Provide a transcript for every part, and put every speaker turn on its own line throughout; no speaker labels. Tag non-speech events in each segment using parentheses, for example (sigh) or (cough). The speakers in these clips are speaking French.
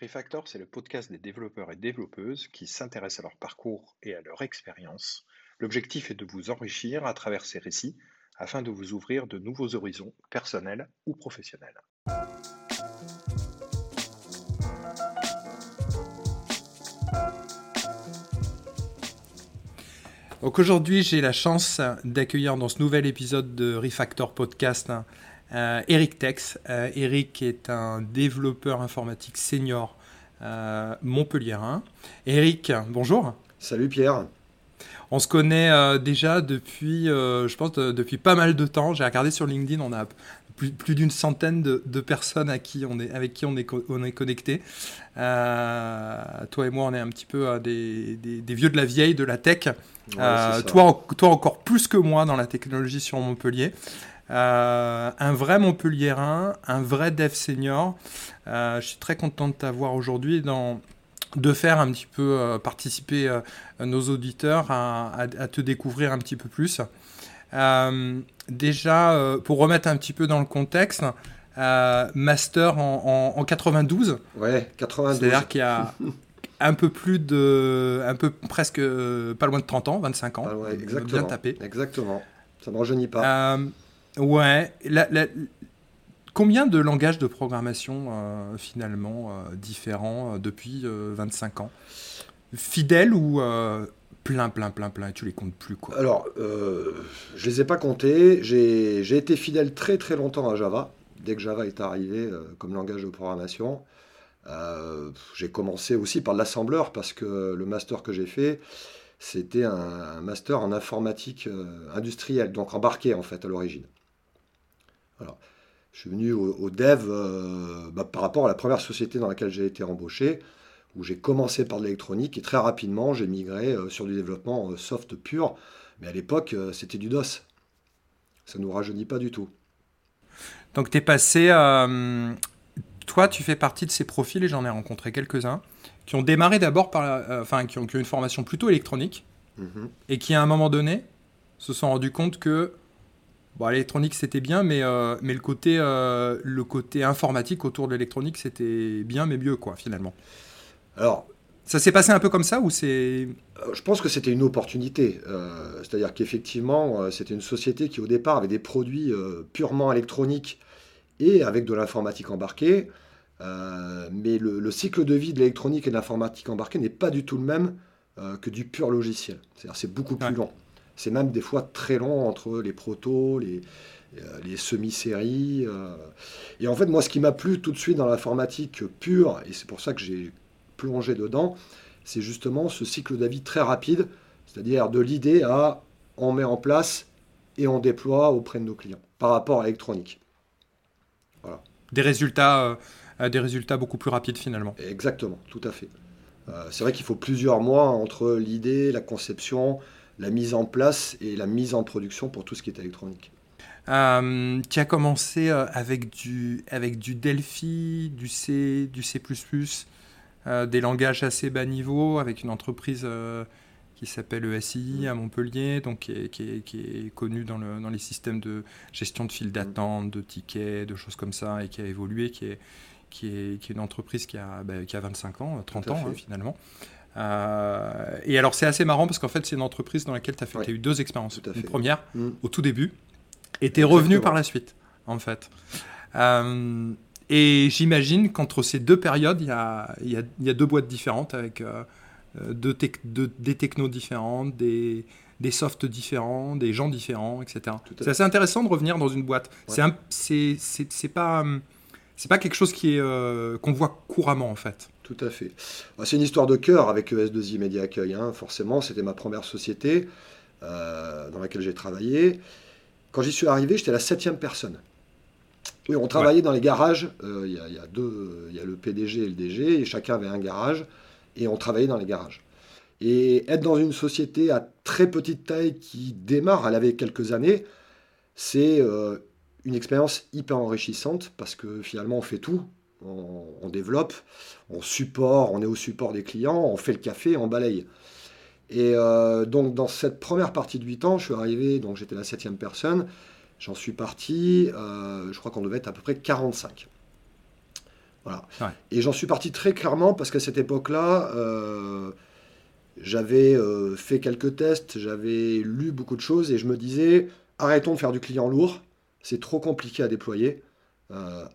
Refactor, c'est le podcast des développeurs et développeuses qui s'intéressent à leur parcours et à leur expérience. L'objectif est de vous enrichir à travers ces récits afin de vous ouvrir de nouveaux horizons personnels ou professionnels.
Donc aujourd'hui, j'ai la chance d'accueillir dans ce nouvel épisode de Refactor Podcast euh, Eric Tex. Euh, Eric est un développeur informatique senior euh, montpelliérain. Eric, bonjour.
Salut Pierre.
On se connaît euh, déjà depuis, je pense, depuis pas mal de temps. J'ai regardé sur LinkedIn, on a plus, plus d'une centaine de, personnes à qui on est, avec qui on est, on est connecté. toi et moi, on est un petit peu des, des, vieux de la vieille, de la tech. toi, toi encore plus que moi dans la technologie sur Montpellier. Euh, un vrai Montpelliérain, un vrai dev senior. Euh, je suis très content de t'avoir aujourd'hui dans de faire un petit peu euh, participer nos auditeurs à, te découvrir un petit peu plus. déjà, pour remettre un petit peu dans le contexte, master en, 92.
Ouais, 92.
C'est-à-dire qu'il y a un peu plus de, un peu presque pas loin de 30 ans, 25 ans.
Ah ouais, exactement. Bien tapé. Exactement. Ça ne me rajeunit pas.
Ouais. Combien de langages de programmation euh, finalement euh, différents euh, depuis 25 ans? Fidèles ou plein, plein, plein, plein et tu les comptes plus quoi?
Alors, je les ai pas comptés. J'ai été fidèle très très longtemps à Java. Dès que Java est arrivé comme langage de programmation, j'ai commencé aussi par l'assembleur parce que le master que j'ai fait, c'était un, master en informatique industrielle, donc embarqué en fait à l'origine. Je suis venu au, dev euh, bah, par rapport à la première société dans laquelle j'ai été embauché, où j'ai commencé par de l'électronique et très rapidement j'ai migré euh, sur du développement euh, soft pur. Mais à l'époque, c'était du DOS. Ça ne nous rajeunit pas du tout.
Donc tu es passé... toi, tu fais partie de ces profils, et j'en ai rencontré quelques-uns, qui ont démarré d'abord par... enfin, qui ont, une formation plutôt électronique, mhm. et qui à un moment donné se sont rendus compte que Bon, l'électronique c'était bien, mais, euh, mais le, côté, euh, le côté informatique autour de l'électronique c'était bien, mais mieux quoi finalement. Alors, ça s'est passé un peu comme ça ou c'est
euh, Je pense que c'était une opportunité. C'est-à-dire qu'effectivement, c'était une société qui au départ avait des produits purement électroniques et avec de l'informatique embarquée. mais le, cycle de vie de l'électronique et de l'informatique embarquée n'est pas du tout le même que du pur logiciel. C'est-à-dire c'est beaucoup plus long. C'est même des fois très long entre les protos, les, euh, les semi-séries. Euh. Et en fait, moi, ce qui m'a plu tout de suite dans l'informatique pure, et c'est pour ça que j'ai plongé dedans, c'est justement ce cycle d'avis très rapide, c'est-à-dire de l'idée à on met en place et on déploie auprès de nos clients par rapport à l'électronique.
Voilà. Des résultats, euh, des résultats beaucoup plus rapides finalement.
Exactement, tout à fait. c'est vrai qu'il faut plusieurs mois entre l'idée, la conception, la mise en place et la mise en production pour tout ce qui est électronique.
Euh, tu as commencé euh, avec du, avec du Delphi, du C, du C++, euh, des langages assez bas niveau, avec une entreprise qui s'appelle ESI à Montpellier, donc qui est, qui est, connue dans, le, dans, les systèmes de gestion de files d'attente, de tickets, de choses comme ça, et qui a évolué, qui est, qui est, qui est une entreprise qui a, bah, qui a 25 ans, 30 ans hein, finalement. Euh, et alors c'est assez marrant parce qu'en fait c'est une entreprise dans laquelle tu as, fait, eu deux expériences. Une première mm. au tout début et tu es revenu par la suite en fait. Euh, et j'imagine qu'entre ces deux périodes, il y a, y, a, y a, deux boîtes différentes avec euh, deux des technos différentes, des, des softs différents, des gens différents, etc. C'est assez intéressant de revenir dans une boîte. C'est pas, pas quelque chose qu'on voit couramment en fait.
Tout à fait. Bah, c'est une histoire de cœur avec ES2I Media Accueil. Hein. Forcément, c'était ma première société euh, dans laquelle j'ai travaillé. Quand j'y suis arrivé, j'étais la septième personne. Oui, on travaillait dans les garages. Euh, il y, a deux, il y a le PDG et le DG, et chacun avait un garage, et on travaillait dans les garages. Et être dans une société à très petite taille qui démarre, elle avait quelques années, c'est euh, une expérience hyper enrichissante parce que finalement on fait tout on, développe, on support, on est au support des clients, on fait le café, on balaye. Et euh, donc dans cette première partie de 8 ans, je suis arrivé, donc j'étais la septième personne, j'en suis parti, euh, je crois qu'on devait être à peu près 45. Voilà. Et j'en suis parti très clairement parce qu'à cette époque-là, j'avais fait quelques tests, j'avais lu beaucoup de choses et je me disais, arrêtons de faire du client lourd, c'est trop compliqué à déployer.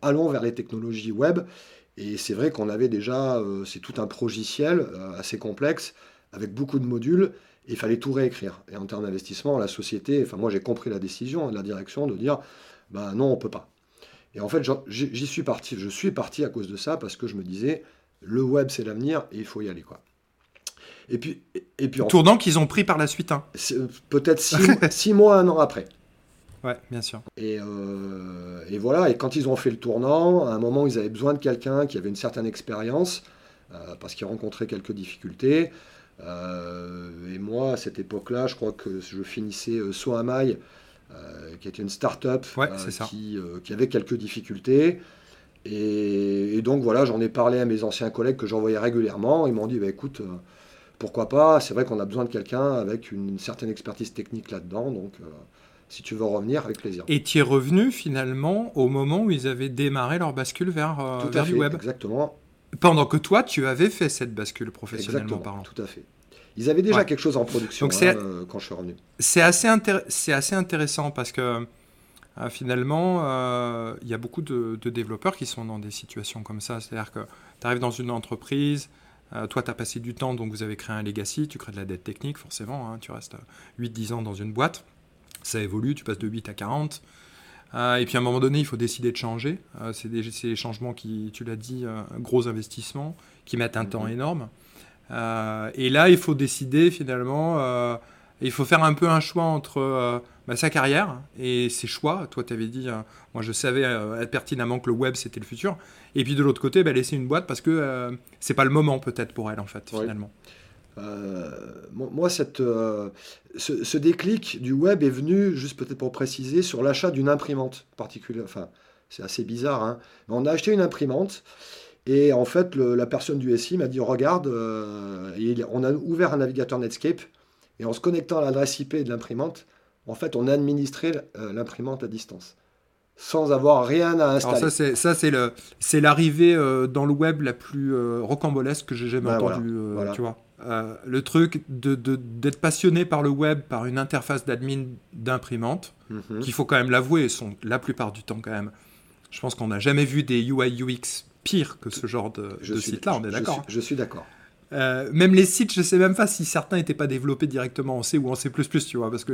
Allons vers les technologies web. Et c'est vrai qu'on avait déjà, c'est tout un progiciel assez complexe, avec beaucoup de modules il fallait tout réécrire. Et en termes d'investissement, la société, enfin moi j'ai compris la décision de la direction de dire, ben non, on peut pas. Et en fait, j'y suis parti. Je suis parti à cause de ça parce que je me disais, le web c'est l'avenir et il faut y aller quoi.
Et puis, et puis tournant qu'ils ont pris par la suite. Hein.
Peut-être (laughs) six, mois, un an après.
Ouais, bien sûr.
Et, euh, et, voilà. Et quand ils ont fait le tournant, à un moment, ils avaient besoin de quelqu'un qui avait une certaine expérience euh, parce qu'ils rencontraient quelques difficultés. Euh, et moi, à cette époque-là, je crois que je finissais Soamai, euh, qui était une start-up qui, qui, avait quelques difficultés. Et, donc voilà, j'en ai parlé à mes anciens collègues que j'envoyais régulièrement. Ils m'ont dit, bah, écoute, pourquoi pas? C'est vrai qu'on a besoin de quelqu'un avec une certaine expertise technique là-dedans. Donc si tu veux revenir, avec plaisir.
Et tu es revenu finalement au moment où ils avaient démarré leur bascule vers, vers du web.
Exactement.
Pendant que toi, tu avais fait cette bascule professionnellement parlant.
Tout à fait. Ils avaient déjà quelque chose en production hein, euh, quand je suis revenu.
C'est assez, assez, intéressant parce que euh, finalement, euh, il y a beaucoup de, développeurs qui sont dans des situations comme ça. C'est-à-dire que tu arrives dans une entreprise, toi, tu as passé du temps, donc vous avez créé un legacy, tu crées de la dette technique, forcément. Hein, tu restes 8-10 ans dans une boîte. Ça évolue, tu passes de 8 à 40. et puis à un moment donné, il faut décider de changer. c'est des, changements qui, tu l'as dit, un gros investissement, qui mettent un temps mhm. énorme. Euh, et là, il faut décider finalement, euh, il faut faire un peu un choix entre euh, bah, sa carrière et ses choix. Toi, tu avais dit, moi je savais pertinemment que le web c'était le futur. Et puis de l'autre côté, bah, laisser une boîte parce que c'est pas le moment peut-être pour elle en fait, finalement.
Moi, cette, ce, ce, déclic du web est venu, juste peut-être pour préciser, sur l'achat d'une imprimante particulière. Enfin, c'est assez bizarre. Hein. On a acheté une imprimante et en fait, la personne du SI m'a dit Regarde, euh, on a ouvert un navigateur Netscape et en se connectant à l'adresse IP de l'imprimante, en fait, on a administré euh, l'imprimante à distance sans avoir rien à installer.
Alors ça, c'est, c'est l'arrivée euh, dans le web la plus rocambolesque que j'ai jamais ben entendue. Tu vois, le truc de, d'être passionné par le web, par une interface d'admin d'imprimante, mhm. qu'il faut quand même l'avouer, sont la plupart du temps quand même. Je pense qu'on n'a jamais vu des UI UX pire que ce genre de, site-là, on est d'accord
Je suis, d'accord.
Euh, même les sites, je sais même pas si certains n'étaient pas développés directement en C ou en C++, tu vois, parce que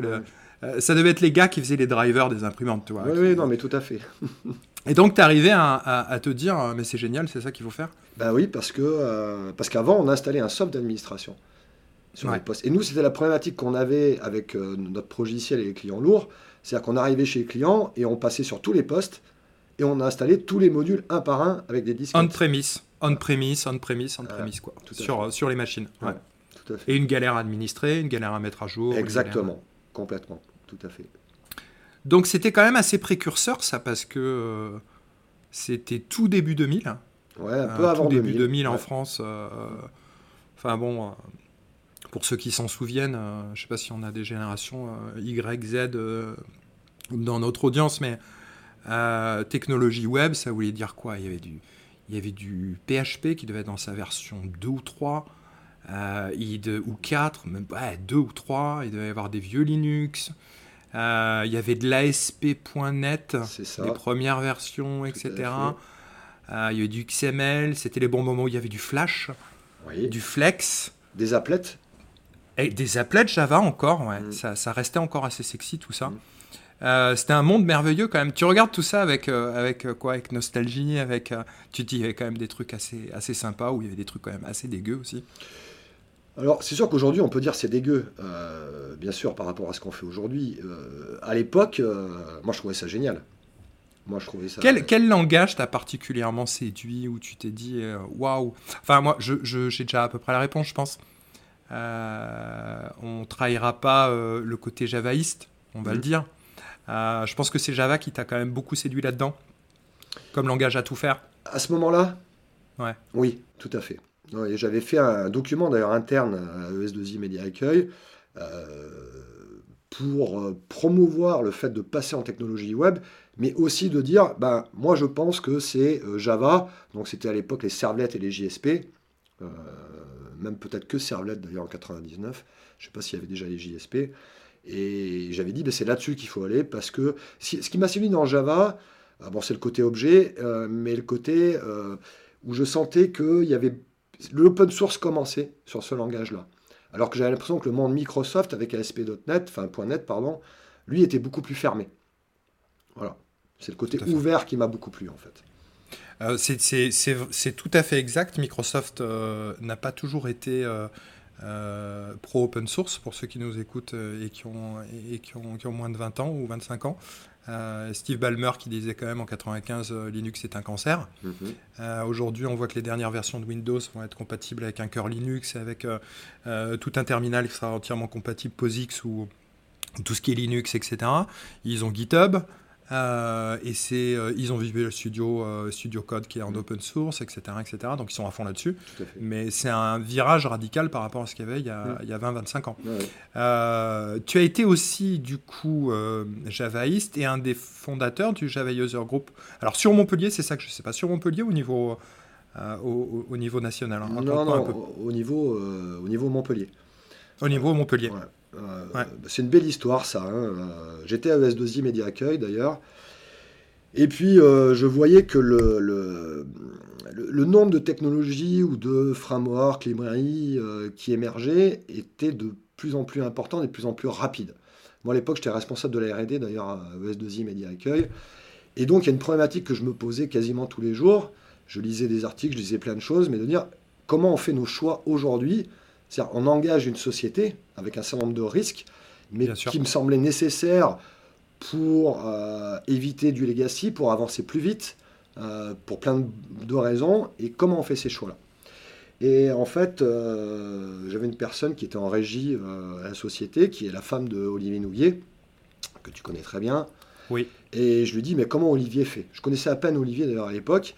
euh, ça devait être les gars qui faisaient les drivers des imprimantes, tu vois.
Oui, oui non, mais tout à fait. (laughs)
Et donc, tu arrivé à, te dire, euh, mais c'est génial, c'est ça qu'il faut faire?
Ben oui, parce que parce qu'avant, on installait un soft d'administration sur les postes. Et nous, c'était la problématique qu'on avait avec notre progiciel et les clients lourds, c'est-à-dire qu'on arrivait chez les clients et on passait sur tous les postes et on a installé tous les modules un par un avec des disques.
On-premise, on-premise, on-premise, on-premise, quoi. Sur, sur les machines. Ouais. Tout à fait. Et une galère à administrer, une galère à mettre à jour.
Exactement, complètement, tout à fait.
Donc c'était quand même assez précurseur ça, parce que euh, c'était tout début 2000.
Ouais, un peu avant tout
début 2000 en France. Euh, enfin bon, euh, pour ceux qui s'en souviennent, je ne sais pas si on a des générations Y, Z dans notre audience, mais euh, technologie web, ça voulait dire quoi? Il y, avait du, il y avait du PHP qui devait être dans sa version 2 ou 3, euh, ou 4, même ouais, 2 ou 3, il devait y avoir des vieux Linux. Euh, il y avait de l'ASP.NET, les premières versions, etc. il y avait du XML, c'était les bons moments où il y avait du Flash, du Flex.
Des applets
Et Des applets Java encore, ouais. Mm. Ça, ça, restait encore assez sexy tout ça. Mm. Euh, c'était un monde merveilleux quand même. Tu regardes tout ça avec, euh, avec euh, quoi Avec nostalgie, avec. tu te dis, il y avait quand même des trucs assez, assez sympas, ou il y avait des trucs quand même assez dégueux aussi.
Alors, c'est sûr qu'aujourd'hui, on peut dire c'est dégueu, bien sûr, par rapport à ce qu'on fait aujourd'hui. à l'époque, moi, je trouvais ça génial. Moi, je trouvais ça.
Quel, quel langage t'a particulièrement séduit, où tu t'es dit, waouh Enfin, moi, j'ai je, déjà à peu près la réponse, je pense. on trahira pas le côté javaïste, on va le mmh. dire. Euh, je pense que c'est Java qui t'a quand même beaucoup séduit là-dedans, comme langage à tout faire.
À ce moment-là?
Ouais.
Oui, tout à fait. J'avais fait un document d'ailleurs interne à ES2I Media Accueil euh, pour euh, promouvoir le fait de passer en technologie web, mais aussi de dire, ben, moi je pense que c'est Java, donc c'était à l'époque les servlettes et les JSP, même peut-être que servlettes d'ailleurs en 99, je ne sais pas s'il y avait déjà les JSP, et j'avais dit, ben, c'est là-dessus qu'il faut aller, parce que ce qui m'a séduit dans Java, ah bon, c'est le côté objet, mais le côté où je sentais qu'il y avait l'open source commençait sur ce langage-là. Alors que j'avais l'impression que le monde Microsoft avec ASP.NET, enfin .NET pardon, lui était beaucoup plus fermé. Voilà, c'est le côté ouvert qui m'a beaucoup plu en fait.
Euh, c'est tout à fait exact. Microsoft euh, n'a pas toujours été euh, pro open source pour ceux qui nous écoutent et, qui ont, et qui, ont, qui ont moins de 20 ans ou 25 ans. Euh, Steve Ballmer qui disait quand même en 95 euh, Linux est un cancer. Mhm. Euh, aujourd'hui, on voit que les dernières versions de Windows vont être compatibles avec un cœur Linux, avec tout un terminal qui sera entièrement compatible POSIX ou tout ce qui est Linux, etc. Ils ont GitHub. Euh, et c'est, euh, ils ont Visual Studio, euh, Studio Code qui est en mm. open source, etc., etc. Donc ils sont à fond là-dessus. Mais c'est un virage radical par rapport à ce qu'il y avait il y a, mm. a 20-25 ans. tu as été aussi du coup javaïste et un des fondateurs du Java User Group. Alors sur Montpellier, c'est ça que je ne sais pas. Sur Montpellier au niveau, au, niveau national
hein, Non, non, au, niveau, au niveau Montpellier.
Au niveau Montpellier.
Euh, c'est une belle histoire, ça. Hein. Euh, j'étais à ES2I Média Accueil, d'ailleurs. Et puis, euh, je voyais que le, le, nombre de technologies ou de frameworks, librairies qui émergeaient était de plus en plus important et de plus en plus rapide. Moi, à l'époque, j'étais responsable de la R&D, d'ailleurs, à ES2I Média Accueil. Et donc, il y a une problématique que je me posais quasiment tous les jours. Je lisais des articles, je lisais plein de choses, mais de dire comment on fait nos choix aujourd'hui c'est-à-dire, on engage une société avec un certain nombre de risques, mais qui me semblait nécessaire pour euh, éviter du legacy, pour avancer plus vite, euh, pour plein de raisons. Et comment on fait ces choix-là? Et en fait, euh, j'avais une personne qui était en régie à la société, qui est la femme de Olivier Nouguier, que tu connais très bien.
Oui.
Et je lui dis, mais comment Olivier fait? Je connaissais à peine Olivier d'ailleurs à l'époque.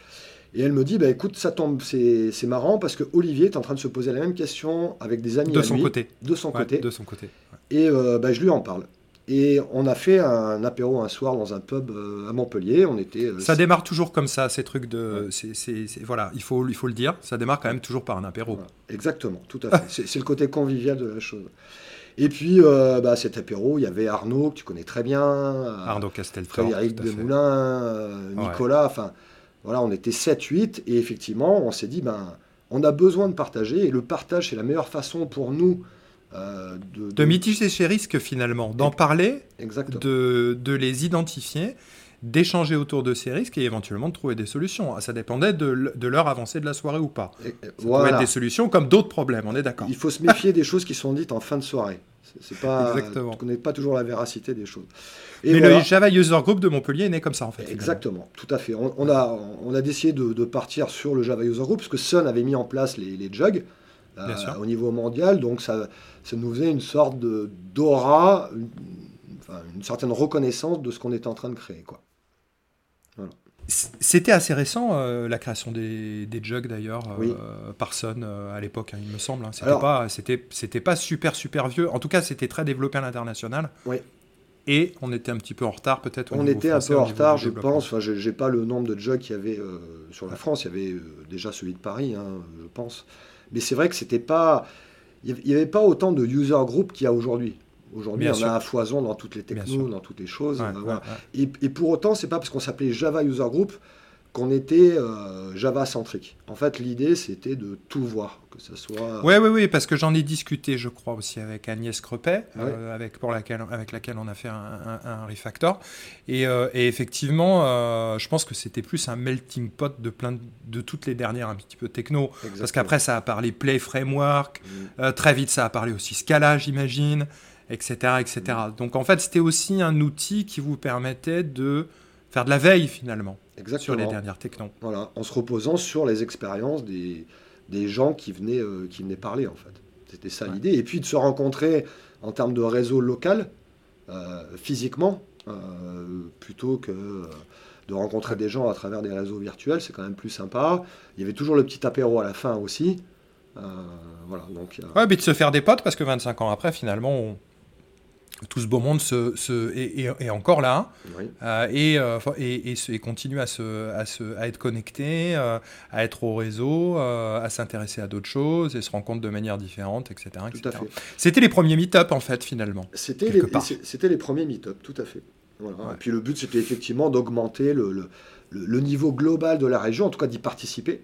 Et elle me dit, bah, écoute, ça tombe, c'est marrant parce que Olivier est en train de se poser la même question avec des amis.
De son côté.
De son côté.
De son côté.
Et euh, bah, je lui en parle. Et on a fait un apéro un soir dans un pub euh, à Montpellier. On était. Euh,
ça démarre toujours comme ça, ces trucs de. voilà, il faut, il faut le dire. Ça démarre quand même toujours par un apéro.
Exactement, tout à fait. c'est le côté convivial de la chose. Et puis, bah, cet apéro, il y avait Arnaud, que tu connais très bien.
Arnaud Castelfort.
Frédéric Desmoulins, Nicolas. Enfin, voilà, on était 7-8 et effectivement, on s'est dit, ben, on a besoin de partager et le partage, c'est la meilleure façon pour nous
euh, de, de... mitiger ces risques finalement, d'en parler, de, de, les identifier, d'échanger autour de ces risques et éventuellement de trouver des solutions. Ça dépendait de, leur avancée de la soirée ou pas. Ça pouvait être des solutions comme d'autres problèmes, on est d'accord.
Il faut se méfier des choses qui sont dites en fin de soirée. C'est pas, Exactement. On ne connaît pas toujours la véracité des choses.
Mais le Java User Group de Montpellier est né comme ça en fait.
Exactement, tout à fait. On, a, on a décidé de, partir sur le Java User Group parce que Sun avait mis en place les, les jugs euh, au niveau mondial, donc ça, ça nous faisait une sorte d'aura, une, une certaine reconnaissance de ce qu'on était en train de créer. Quoi.
C'était assez récent euh, la création des, des jugs d'ailleurs euh, par Sun à l'époque, hein, il me semble. Hein. C'était pas, c'était, pas super super vieux. En tout cas, c'était très développé à l'international.
Oui.
Et on était un petit peu en retard peut-être.
On était un peu en retard, je pense. Enfin, je n'ai pas le nombre de jugs qu'il y avait euh, sur la France. Il y avait euh, déjà celui de Paris, hein, je pense. Mais c'est vrai que c'était pas. Il n'y avait pas autant de user group qu'il y a aujourd'hui. Aujourd'hui, on a un foison dans toutes les technos, dans toutes les choses. et, et, pour autant, c'est pas parce qu'on s'appelait Java User Group qu'on était euh, Java centrique. En fait, l'idée c'était de tout voir, que ce soit.
Oui, oui, oui, parce que j'en ai discuté, je crois aussi avec Agnès Crepet, euh, avec pour laquelle avec laquelle on a fait un, refactor, et, euh, et effectivement, je pense que c'était plus un melting pot de plein de, toutes les dernières un petit peu techno, parce qu'après ça a parlé Play Framework, mm. très vite ça a parlé aussi Scala, j'imagine, etc., etc. Mm. Donc en fait, c'était aussi un outil qui vous permettait de faire de la veille finalement sur les dernières technos.
Voilà, en se reposant sur les expériences des, des gens qui venaient, euh, qui venaient parler en fait. C'était ça l'idée. Et puis de se rencontrer en termes de réseau local, euh, physiquement, euh, plutôt que de rencontrer des gens à travers des réseaux virtuels, c'est quand même plus sympa. Il y avait toujours le petit apéro à la fin aussi. voilà, donc,
ouais, mais de se faire des potes parce que 25 ans après, finalement, on tout ce beau monde se, se- est, est- est encore là
Oui.
euh, et, euh, et, et se- et continue à, se, à, se, à être connecté, euh, à être au réseau, à s'intéresser à d'autres choses et se rencontre de manière différente, etc.
Tout à
etc.
fait.
C'était les premiers meet-up en fait finalement.
C'était les, c'était premiers meet-up, tout à fait. Voilà.
Ouais.
Et puis le but, c'était effectivement d'augmenter le, le- le- le niveau global de la région, en tout cas d'y participer,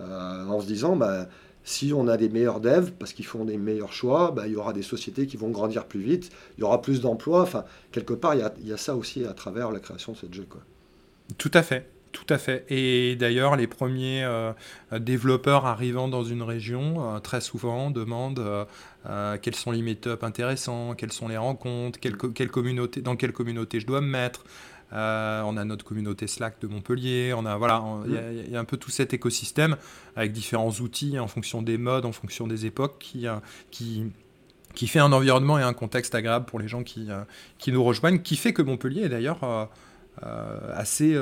en se disant, bah, si on a des meilleurs devs, parce qu'ils font des meilleurs choix, bah, il y aura des sociétés qui vont grandir plus vite, il y aura plus d'emplois. Enfin, quelque part, il y a, ça aussi à travers la création de cette jeu.
Tout à fait. Tout à fait. Et d'ailleurs, les premiers euh, développeurs arrivant dans une région, euh, très souvent, demandent euh, quels sont les meet-up intéressants, quelles sont les rencontres, quelle, co- quelle communauté, dans quelle communauté je dois me mettre. Euh, on a notre communauté Slack de Montpellier. On a voilà, il y a- il y, a un peu tout cet écosystème avec différents outils en fonction des modes, en fonction des époques, qui, euh, qui qui fait un environnement et un contexte agréable pour les gens qui, euh, qui nous rejoignent, qui fait que Montpellier est d'ailleurs assez,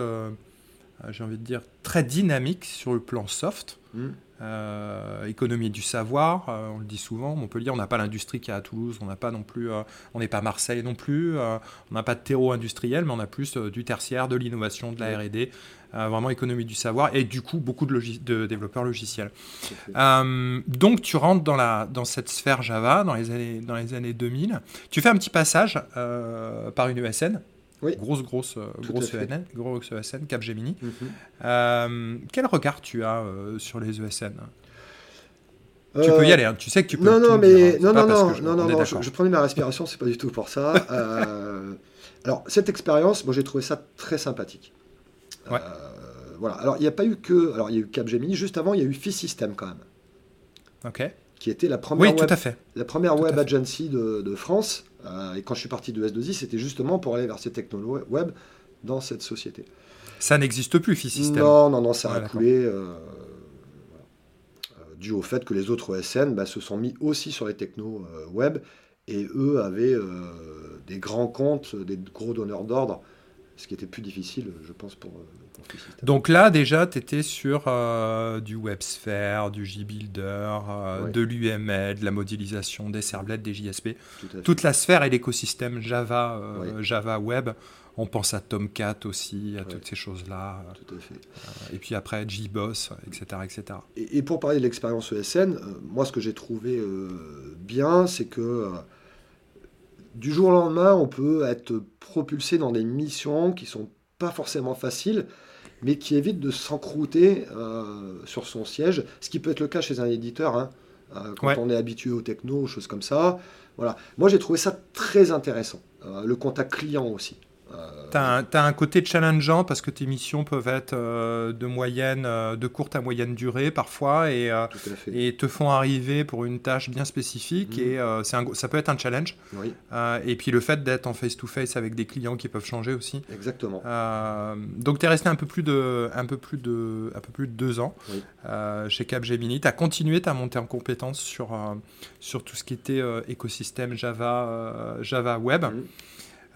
j'ai envie de dire, très dynamique sur le plan soft.
Mm.
Euh, économie du savoir, euh, on le dit souvent. Montpellier, on n'a pas l'industrie qu'il y a à Toulouse, on n'a pas non plus, euh, on n'est pas Marseille non plus, euh, on n'a pas de terreau industriel, mais on a plus euh, du tertiaire, de l'innovation, de la
Oui.
R&D, euh, vraiment économie du savoir et du coup beaucoup de, logis- de développeurs logiciels. Euh, donc tu rentres dans, la, dans cette sphère Java dans les années, dans les années 2000. Tu fais un petit passage euh, par une ESN.
Oui.
Grosse, grosse, euh,
Tout
grosse. ESN, grosse ESN, Capgemini.
Mhm.
Euh, quel regard tu as euh, sur les ESN Tu peux y aller, hein. tu sais que tu peux
Non, non,
hein.
mais
C'est
non, non, non,
je-
non,
on
non, je, je prenais ma respiration, c'est pas du tout pour ça. (laughs) Euh, alors, cette expérience, moi, j'ai trouvé ça très sympathique.
Ouais.
Euh, voilà. Alors, il n'y a pas eu que, alors, il y a eu Capgemini. Juste avant, il y a eu Fisystem quand même,
Ok.
qui était la première
Oui,
web,
tout à fait.
la première
Tout
web agency de, de France. Euh, et quand je suis parti de S2I, c'était justement pour aller vers ces technologies web dans cette société.
Ça n'existe plus, Fisystem.
Non, non, non, ça a coulé. euh, voilà. Euh, dû au fait que les autres ESN bah, se sont mis aussi sur les technos euh, web et eux avaient euh, des grands comptes, des gros donneurs d'ordre, ce qui était plus difficile, je pense, pour, euh, pour.
Donc là, déjà, tu étais sur euh, du WebSphere, du JBuilder, euh,
Ouais.
de l'UML, de la modélisation, des servlets, des JSP.
Tout
toute la sphère et l'écosystème Java, euh. Java Web. On pense à Tomcat aussi, à
Ouais.
toutes ces choses-là.
Tout à fait.
Et puis après, JBoss, etc. etc.
Et, et pour parler de l'expérience ESN, moi ce que j'ai trouvé bien, c'est que du jour au lendemain, on peut être propulsé dans des missions qui sont pas forcément faciles, mais qui évitent de s'encrouter euh, sur son siège, ce qui peut être le cas chez un éditeur, hein, euh, quand
Ouais.
on est habitué aux techno, aux choses comme ça. Voilà. Moi j'ai trouvé ça très intéressant. Euh, le contact client aussi. Euh,
Tu as, un côté challengeant parce que tes missions peuvent être euh, de moyenne, euh, de courte à moyenne durée parfois et, euh, te font arriver pour une tâche bien spécifique
Mhm.
et c'est un ça peut être un challenge.
Oui,
et puis le fait d'être en face-to-face avec des clients qui peuvent changer aussi.
exactement.
Donc tu es resté un peu plus de, un peu plus de, un peu plus de deux ans
Oui.
chez Capgemini. Tu as continué ta montée en compétences sur, sur tout ce qui était écosystème Java, Java Web.
Mhm.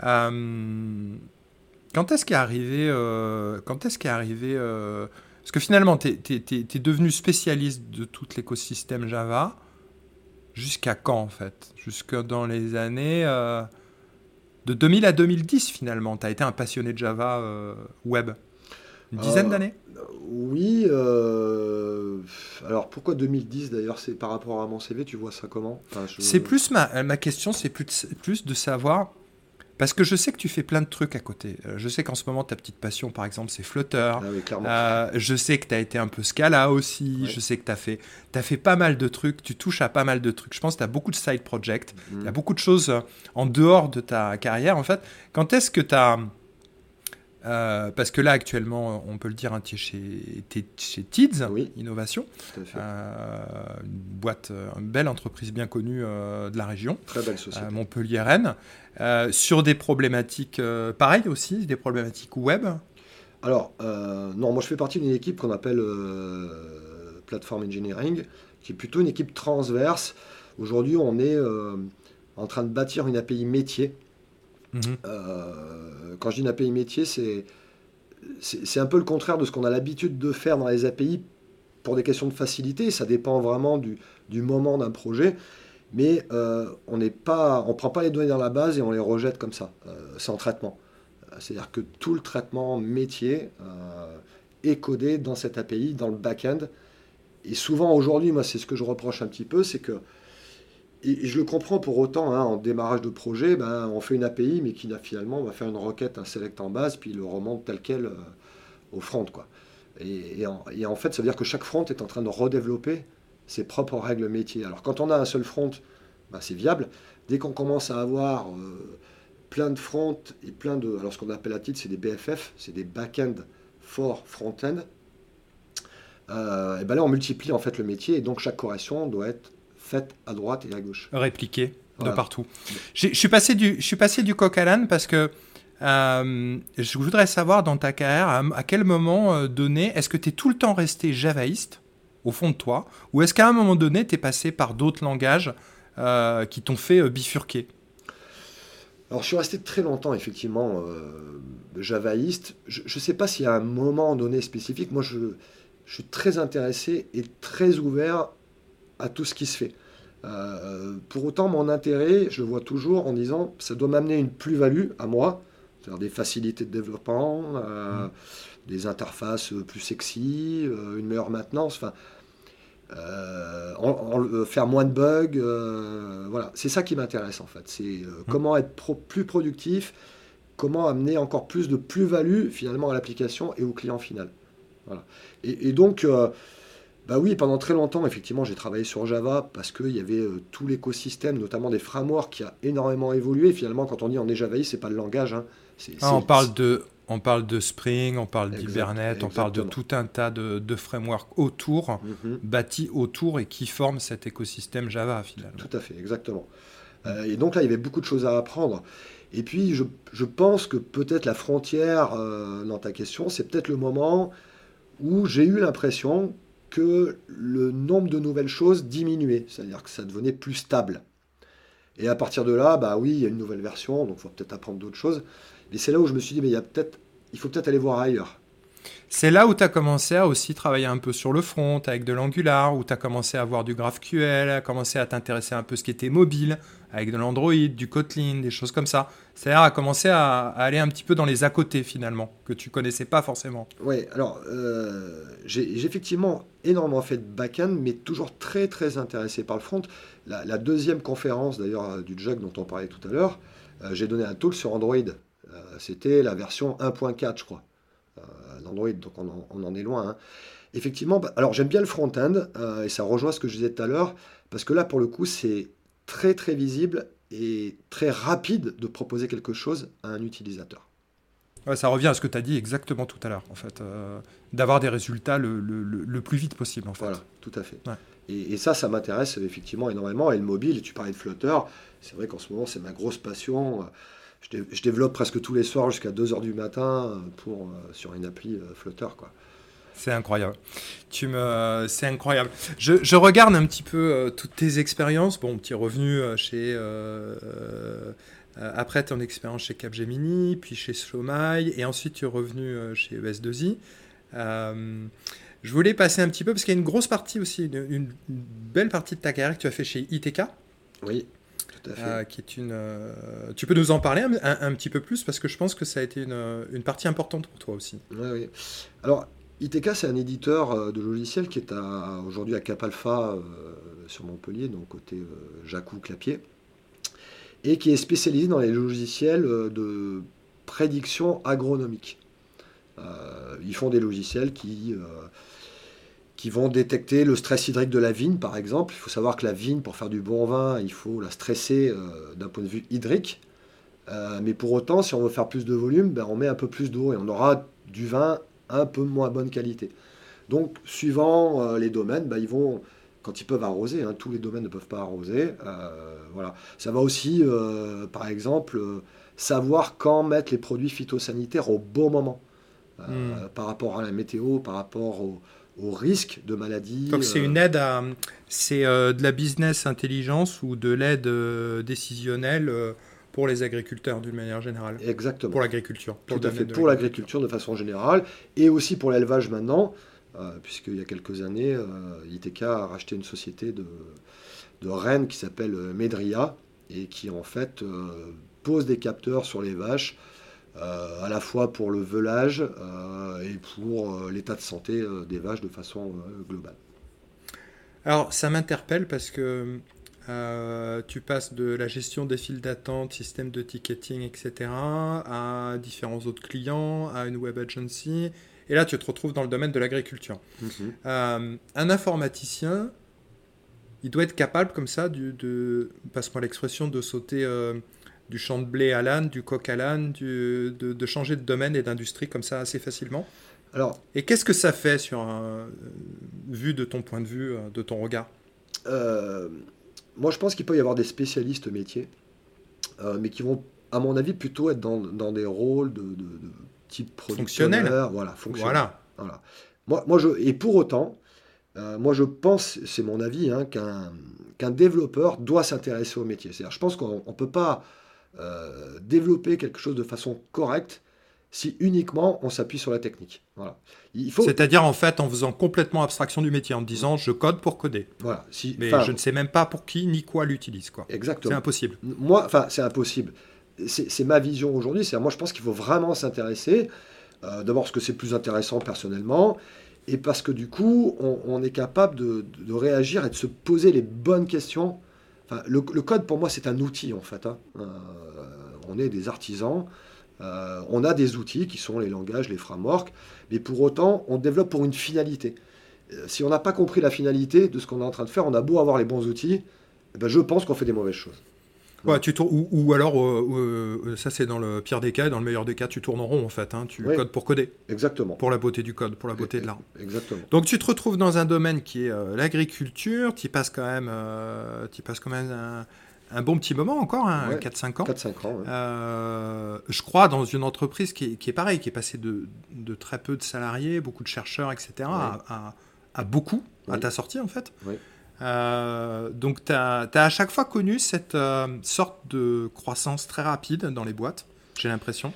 Euh, quand est-ce qu'est arrivé, euh, quand est-ce qu'est arrivé euh, Parce que finalement, tu es, devenu spécialiste de tout l'écosystème Java. Jusqu'à quand en fait? Jusque dans les années de 2000 à 2010 finalement. Tu as été un passionné de Java web. Une dizaine
Euh,
d'années?
Oui. euh, Alors pourquoi 2010 d'ailleurs C'est par rapport à mon CV, tu vois ça comment? Enfin, je-
C'est plus ma, ma question, c'est plus, de- plus de savoir. Parce que je sais que tu fais plein de trucs à côté. Euh, Je sais qu'en ce moment, ta petite passion, par exemple, c'est Flutter.
Ah oui.
Euh, je sais que tu as été un peu Scala aussi.
Ouais.
Je sais que tu as fait, t'as fait pas mal de trucs. Tu touches à pas mal de trucs. Je pense que tu as beaucoup de side projects. Il y a beaucoup de choses euh, en dehors de ta carrière. En fait, quand est-ce que tu as. Euh, parce que là, actuellement, on peut le dire, hein, tu es chez, Tids
Oui.
Innovation, euh, une boîte, euh, une belle entreprise bien connue euh, de la région.
Très belle société.
à Montpellier-Rennes, sur des problématiques pareilles aussi, des problématiques web?
Alors, non, moi je fais partie d'une équipe qu'on appelle Platform Engineering, qui est plutôt une équipe transverse. Aujourd'hui, on est en train de bâtir une API métier.
Mhm.
Euh, quand je dis une API métier, c'est c'est un peu le contraire de ce qu'on a l'habitude de faire dans les API pour des questions de facilité. Ça dépend vraiment du, du moment d'un projet. mais on n'est pas, on prend pas les données dans la base et on les rejette comme ça, sans traitement. C'est-à-dire que tout le traitement métier est codé dans cette API, dans le back-end. Et souvent aujourd'hui, moi, c'est ce que je reproche un petit peu, c'est que je le comprends pour autant, hein, en démarrage de projet, ben, on fait une API, mais qui finalement, va faire une requête, un select en base, puis le remonte tel quel euh, au front. Quoi. Et, en, fait, ça veut dire que chaque front est en train de redévelopper ses propres règles métiers. Alors quand on a un seul front, ben, c'est viable. Dès qu'on commence à avoir euh, plein de fronts et plein de... Alors ce qu'on appelle à titre, c'est des BFF, c'est des back-end for front-end. Euh, et ben là, on multiplie en fait le métier, et donc chaque correction doit être faites à droite et à gauche.
Répliqué de partout. Je suis passé du, je suis passé du coq à l'âne parce que euh, je voudrais savoir dans ta carrière, à, quel moment euh, donné, est-ce que tu es tout le temps resté javaïste au fond de toi, ou est-ce qu'à un moment donné, tu es passé par d'autres langages euh, qui t'ont fait bifurquer?
Alors, je suis resté très longtemps, effectivement, javaïste. Je ne sais pas s'il y a un moment donné spécifique. Moi, je, je, suis très intéressé et très ouvert à tout ce qui se fait. Euh, pour autant, mon intérêt, je le vois toujours en disant, ça doit m'amener une plus-value à moi, c'est-à-dire des facilités de développement, euh, des interfaces plus sexy, euh, une meilleure maintenance, enfin, faire moins de bugs, voilà, c'est ça qui m'intéresse en fait. C'est mm. comment être plus productif, comment amener encore plus de plus-value finalement à l'application et au client final. Voilà. et donc bah oui, pendant très longtemps, effectivement, j'ai travaillé sur Java parce qu'il y avait euh, tout l'écosystème, notamment des frameworks, qui a énormément évolué. Finalement, quand on dit on est Javaïste, c'est pas le langage. Hein.
Ah, on parle de on parle de Spring, on parle d'Hibernate, on parle de tout un tas de, frameworks autour, mhm. bâtis autour et qui forment cet écosystème Java finalement.
Tout à fait, exactement. Euh, et donc là, il y avait beaucoup de choses à apprendre. Et puis, je, pense que peut-être la frontière euh, dans ta question, c'est peut-être le moment où j'ai eu l'impression que le nombre de nouvelles choses diminuait, c'est-à-dire que ça devenait plus stable. Et à partir de là, bah oui, il y a une nouvelle version, donc il faut peut-être apprendre d'autres choses. Mais c'est là où je me suis dit, mais il, y a il faut peut-être aller voir ailleurs.
C'est là où tu as commencé à aussi travailler un peu sur le front avec de l'Angular, où tu as commencé à voir du GraphQL, à commencer à t'intéresser un peu ce qui était mobile, avec de l'Android, du Kotlin, des choses comme ça. C'est-à-dire à commencer à, aller un petit peu dans les à côté finalement, que tu connaissais pas forcément.
Oui, alors euh, j'ai effectivement énormément fait de back-end, mais toujours très très intéressé par le front. La, deuxième conférence d'ailleurs euh, du JUG dont on parlait tout à l'heure, euh, j'ai donné un talk sur Android. C'était la version 1.4 je crois. Android, donc on en, est loin. Hein. Effectivement, bah, alors j'aime bien le front-end, et ça rejoint ce que je disais tout à l'heure, parce que là pour le coup c'est très très visible et très rapide de proposer quelque chose à un utilisateur.
ça revient à ce que tu as dit exactement tout à l'heure, en fait, euh, d'avoir des résultats le, le, plus vite possible, en fait.
Voilà, tout à fait. Et, ça, ça m'intéresse effectivement énormément. Et le mobile, tu parlais de Flutter, c'est vrai qu'en ce moment, c'est ma grosse passion. Je, je, développe presque tous les soirs jusqu'à 2h du matin pour, euh, sur une appli euh, Flutter, quoi.
C'est incroyable. Tu me, c'est incroyable. Je, regarde un petit peu euh, toutes tes expériences. Bon, tu es revenu euh, chez euh, après ton expérience chez Capgemini, puis chez Slowmy, et ensuite tu es revenu chez ES2I. je voulais passer un petit peu parce qu'il y a une grosse partie aussi, une, belle partie de ta carrière que tu as fait chez ITK.
Oui. Tout à fait.
qui est une, tu peux nous en parler un, petit peu plus parce que je pense que ça a été une, une partie importante pour toi aussi.
Oui, oui. Alors, ITK, c'est un éditeur euh, de logiciels qui est aujourd'hui à Cap Alpha euh, sur Montpellier, donc côté euh, Jacou Clapier, et qui est spécialisé dans les logiciels de prédiction agronomique. ils font des logiciels qui, qui vont détecter le stress hydrique de la vigne, par exemple. Il faut savoir que la vigne, pour faire du bon vin, il faut la stresser d'un point de vue hydrique. mais pour autant, si on veut faire plus de volume, ben, on met un peu plus d'eau et on aura du vin un peu moins bonne qualité. Donc, suivant euh, les domaines, bah, ils vont, quand ils peuvent arroser, hein, tous les domaines ne peuvent pas arroser. Euh, voilà. Ça va aussi, euh, par exemple, savoir quand mettre les produits phytosanitaires au bon moment, hmm. par rapport à la météo, par rapport au, au risque de maladie.
Donc c'est une aide à, c'est de la business intelligence ou de l'aide décisionnelle pour les agriculteurs d'une manière générale.
Exactement.
Pour l'agriculture.
Tout à fait, pour l'agriculture de façon générale, et aussi pour l'élevage maintenant, euh, puisqu'il y a quelques années, euh, ITK a racheté une société de, de Rennes qui s'appelle Medria et qui en fait pose des capteurs sur les vaches à la fois pour le velage et pour l'état de santé des vaches de façon globale.
Alors ça m'interpelle parce que euh, tu passes de la gestion des files d'attente, système de ticketing, etc., à différents autres clients, à une web agency. Et là, tu te retrouves dans le domaine de l'agriculture. Mhm. Euh, un informaticien, il doit être capable comme ça, de, passe-moi l'expression, de sauter euh, du champ de blé à l'âne, du coq à l'âne, de, de, changer de domaine et d'industrie comme ça assez facilement. Alors, et qu'est-ce que ça fait sur un, vu de ton point de vue, de ton regard?
Moi, je pense qu'il peut y avoir des spécialistes métiers, euh, mais qui vont, à mon avis, plutôt être dans, des rôles de, type
fonctionnel.
Voilà, fonctionnel. Voilà. Moi, moi, je, et pour autant, euh, moi, je pense, c'est mon avis, hein, qu'un développeur doit s'intéresser au métier. C'est-à-dire, je pense qu'on ne peut pas euh, développer quelque chose de façon correcte si uniquement on s'appuie sur la technique. Voilà.
faut... C'est-à-dire en fait en faisant complètement abstraction du métier, en disant je code pour coder. Voilà. Si, Mais je ne sais même pas pour qui ni quoi l'utilise. Quoi.
Exactement.
C'est impossible.
Moi, enfin c'est impossible. C'est ma vision aujourd'hui. C'est moi je pense qu'il faut vraiment s'intéresser. Euh, D'abord parce que c'est plus intéressant personnellement. Et parce que du coup, on, est capable de, réagir et de se poser les bonnes questions. Enfin, le, code, pour moi, c'est un outil, en fait. Hein. Euh, on est des artisans. Euh, on a des outils qui sont les langages, les frameworks, mais pour autant, on développe pour une finalité. Euh, si on n'a pas compris la finalité de ce qu'on est en train de faire, on a beau avoir les bons outils, eh ben je pense qu'on fait des mauvaises choses.
Ouais, tu ou, alors, euh, ça c'est dans le pire des cas, et dans le meilleur des cas, tu tournes en rond en fait. Hein. tu codes pour coder.
Exactement.
Pour la beauté du code, pour la beauté de l'art.
Exactement.
Donc tu te retrouves dans un domaine qui est l'agriculture, tu passes quand même, tu passes quand même un, un bon petit moment encore, 4-5 hein, ans.
4-5 ans.
Euh, je crois dans une entreprise qui est, qui est pareil, qui est passée de, de, très peu de salariés, beaucoup de chercheurs, etc., à, à, beaucoup, à ta sortie en fait. Euh, donc tu as, as, à chaque fois connu cette euh, sorte de croissance très rapide dans les boîtes, j'ai l'impression?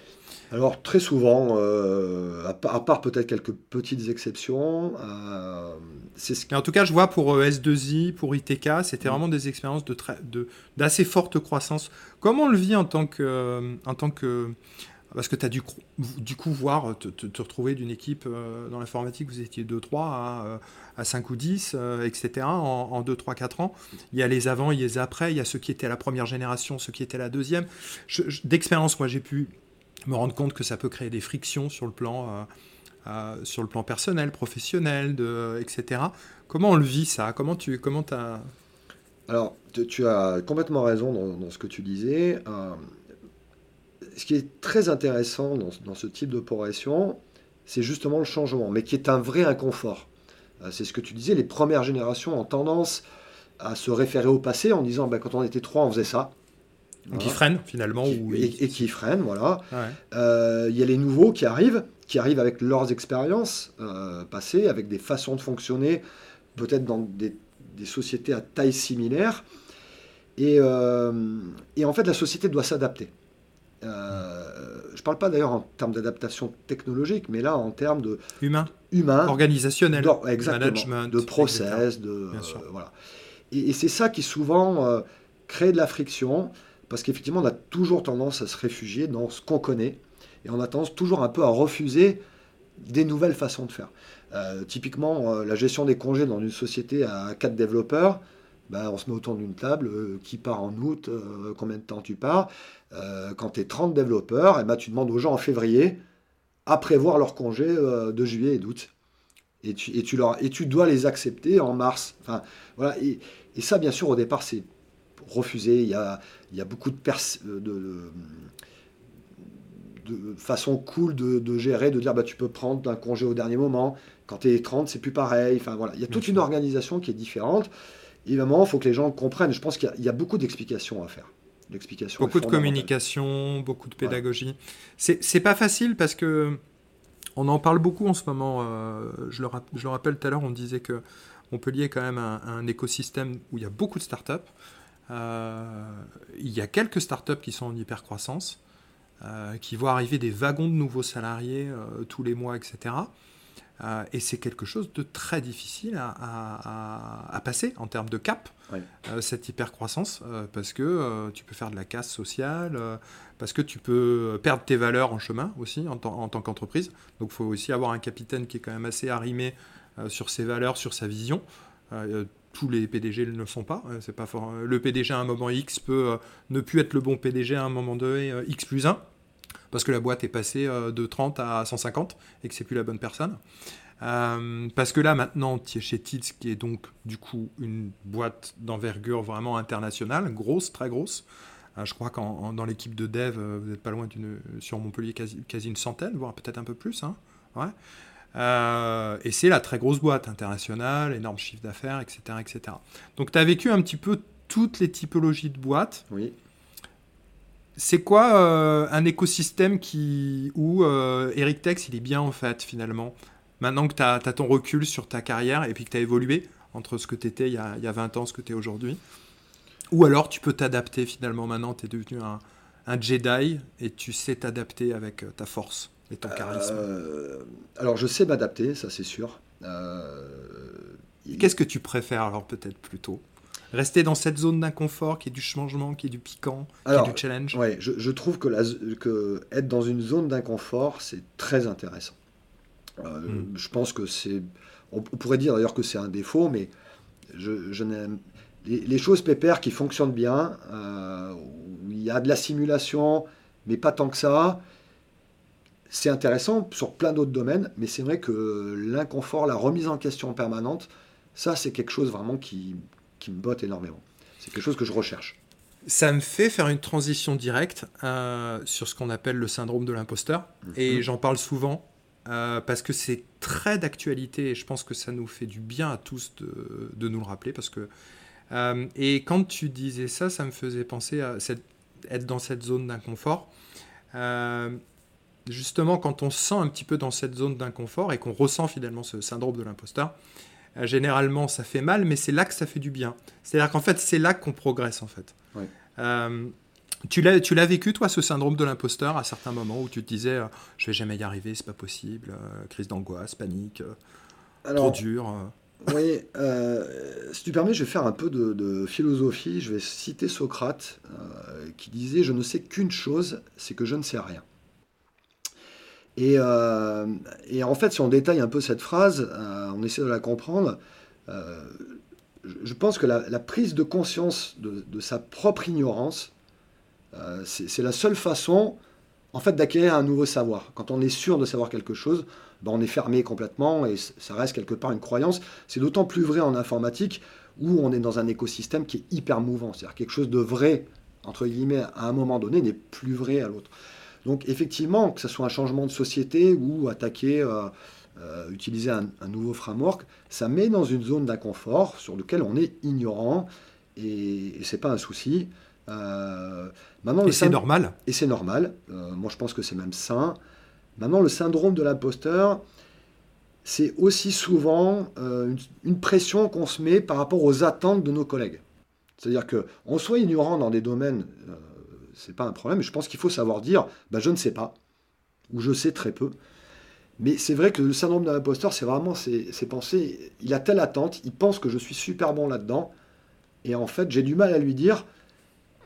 Alors très souvent, euh, à, part, peut-être quelques petites exceptions, euh,
c'est ce En tout cas, je vois pour euh, S2I, pour ITK, c'était mm. vraiment des expériences de d'assez forte croissance. Comment on le vit en tant que, en tant que parce que tu as dû du coup voir te, retrouver d'une équipe dans l'informatique, vous étiez 2-3 à, à, 5 ou 10, etc. en, 2, 3, 4 ans. Il y a les avant, il y a les après, il y a ceux qui étaient à la première génération, ceux qui étaient à la deuxième. D'expérience, moi j'ai pu me rendre compte que ça peut créer des frictions sur le plan, euh, euh, sur le plan personnel, professionnel, etc. Comment on le vit ça? Comment tu comment as...
Alors, tu, as complètement raison dans, ce que tu disais. Euh, ce qui est très intéressant dans, ce type d'opération, c'est justement le changement, mais qui est un vrai inconfort. c'est ce que tu disais, les premières générations ont tendance à se référer au passé en disant bah, quand on était trois, on faisait ça.
Qui freinent finalement.
et, qui freinent, voilà. Euh, il y a les nouveaux qui arrivent, qui arrivent avec leurs expériences euh, passées, avec des façons de fonctionner, peut-être dans des, sociétés à taille similaire. Et, euh, et, en fait, la société doit s'adapter. je ne parle pas d'ailleurs en termes d'adaptation technologique, mais là en termes de
humain,
humain
organisationnel,
management, de process, de voilà. Et, et c'est ça qui souvent crée de la friction parce qu'effectivement, on a toujours tendance à se réfugier dans ce qu'on connaît, et on a tendance toujours un peu à refuser des nouvelles façons de faire. Euh, typiquement, euh, la gestion des congés dans une société à 4 développeurs, ben, on se met autour d'une table, euh, qui part en août, combien de temps tu pars. quand tu es 30 développeurs, et eh ben, tu demandes aux gens en février à prévoir leurs congés de juillet et d'août. Et tu, et, tu leur, dois les accepter en mars. Enfin, voilà. Et ça, bien sûr, au départ, c'est refusé. Il y a, il y a beaucoup de, de, de, façon cool de, gérer, de dire bah, tu peux prendre un congé au dernier moment. Quand tu es 30, c'est plus pareil. Enfin, voilà. Il y a toute une organisation qui est différente. Évidemment, il faut que les gens comprennent. Je pense qu'il y, a beaucoup d'explications à faire.
Beaucoup de communication, beaucoup de pédagogie. C'est pas facile parce que on en parle beaucoup en ce moment. Euh, je, le, je, le, rappelle tout à l'heure, on disait que Montpellier est quand même un, un écosystème où il y a beaucoup de startups. Euh, il y a quelques startups qui sont en hypercroissance, euh, qui voient arriver des wagons de nouveaux salariés euh, tous les mois, etc. Euh, et c'est quelque chose de très difficile à, passer en termes de cap, euh, cette hypercroissance, euh, parce que tu peux faire de la casse sociale, parce que tu peux perdre tes valeurs en chemin aussi en, en tant qu'entreprise. Donc il faut aussi avoir un capitaine qui est quand même assez arrimé sur ses valeurs, sur sa vision. Tous les PDG ne le sont pas. C'est pas fort. Le PDG à un moment X peut ne plus être le bon PDG à un moment donné X plus 1 parce que la boîte est passée euh, de 30 à 150 et que c'est plus la bonne personne. Euh, parce que là, maintenant, tu chez TITS, qui est donc, du coup, une boîte d'envergure vraiment internationale, grosse, très grosse. Euh, je crois qu'en dans l'équipe de dev, vous n'êtes pas loin d'une, sur Montpellier, quasi, quasi une centaine, voire peut-être un peu plus. Hein. Ouais. Et c'est la très grosse boîte internationale, énorme chiffre d'affaires, etc., etc. Donc, tu as vécu un petit peu toutes les typologies de boîtes.
Oui.
C'est quoi euh, un écosystème qui, où euh, Eric Tex il est bien en fait finalement? Maintenant que tu as, ton recul sur ta carrière et puis que tu as évolué entre ce que tu étais il y, a, il y, a, 20 ans, ce que tu es aujourd'hui? Ou alors tu peux t'adapter finalement, maintenant tu es devenu un, un, Jedi et tu sais t'adapter avec euh, ta force? Et ton charisme
Alors je sais m'adapter, ça c'est sûr.
Qu'est-ce que tu préfères alors peut-être plutôt? Rester dans cette zone d'inconfort qui est du changement, qui est du piquant, qui est du challenge?
Ouais, je, trouve que, la, que, être dans une zone d'inconfort, c'est très intéressant. Euh, hmm. Je pense que c'est. On, pourrait dire d'ailleurs que c'est un défaut, mais je, je n'aime. Les, choses pépères qui fonctionnent bien, euh, où il y a de la simulation, mais pas tant que ça, c'est intéressant sur plein d'autres domaines, mais c'est vrai que l'inconfort, la remise en question permanente, ça c'est quelque chose vraiment qui, qui me botte énormément. C'est quelque chose que je recherche.
Ça me fait faire une transition directe euh, sur ce qu'on appelle le syndrome de l'imposteur. Mhm. Et j'en parle souvent euh, parce que c'est très d'actualité et je pense que ça nous fait du bien à tous de, de nous le rappeler. Parce que, euh, et quand tu disais ça, ça me faisait penser à cette, être dans cette zone d'inconfort. Justement, quand on se sent un petit peu dans cette zone d'inconfort et qu'on ressent finalement ce syndrome de l'imposteur, euh, généralement, ça fait mal, mais c'est là que ça fait du bien. C'est-à-dire qu'en fait, c'est là qu'on progresse, en fait. Euh, tu l'as, vécu, toi, ce syndrome de l'imposteur, à certains moments où tu te disais euh, je vais jamais y arriver, c'est pas possible, crise d'angoisse, panique, trop dur
Oui, si tu permets, je vais faire un peu de, de philosophie. Je vais citer Socrate qui disait Je ne sais qu'une chose, c'est que je ne sais rien. Euh, et, en fait, si on détaille un peu cette phrase, euh, on essaie de la comprendre, euh, je pense que la, prise de conscience de, sa propre ignorance, c'est la seule façon en fait d'acquérir un nouveau savoir. Quand on est sûr de savoir quelque chose, ben on est fermé complètement et ça reste quelque part une croyance. C'est d'autant plus vrai en informatique où on est dans un écosystème qui est hyper mouvant. C'est-à-dire quelque chose de vrai, entre guillemets, à un moment donné, n'est plus vrai à l'autre. Donc effectivement, que ce soit un changement de société ou attaquer, euh, euh, utiliser un, nouveau framework, ça met dans une zone d'inconfort sur lequel on est ignorant et, ce c'est pas un souci.
Euh, maintenant, et c'est normal.
Et c'est normal. moi, je pense que c'est même sain. Maintenant, le syndrome de l'imposteur, c'est aussi souvent une, pression qu'on se met par rapport aux attentes de nos collègues. C'est-à-dire qu'on soit ignorant dans des domaines c'est pas un problème. Je pense qu'il faut savoir dire, bah, je ne sais pas, ou je sais très peu. Mais c'est vrai que le syndrome de l'imposteur, c'est vraiment ses, pensées. Il a telle attente, il pense que je suis super bon là-dedans, et en fait, j'ai du mal à lui dire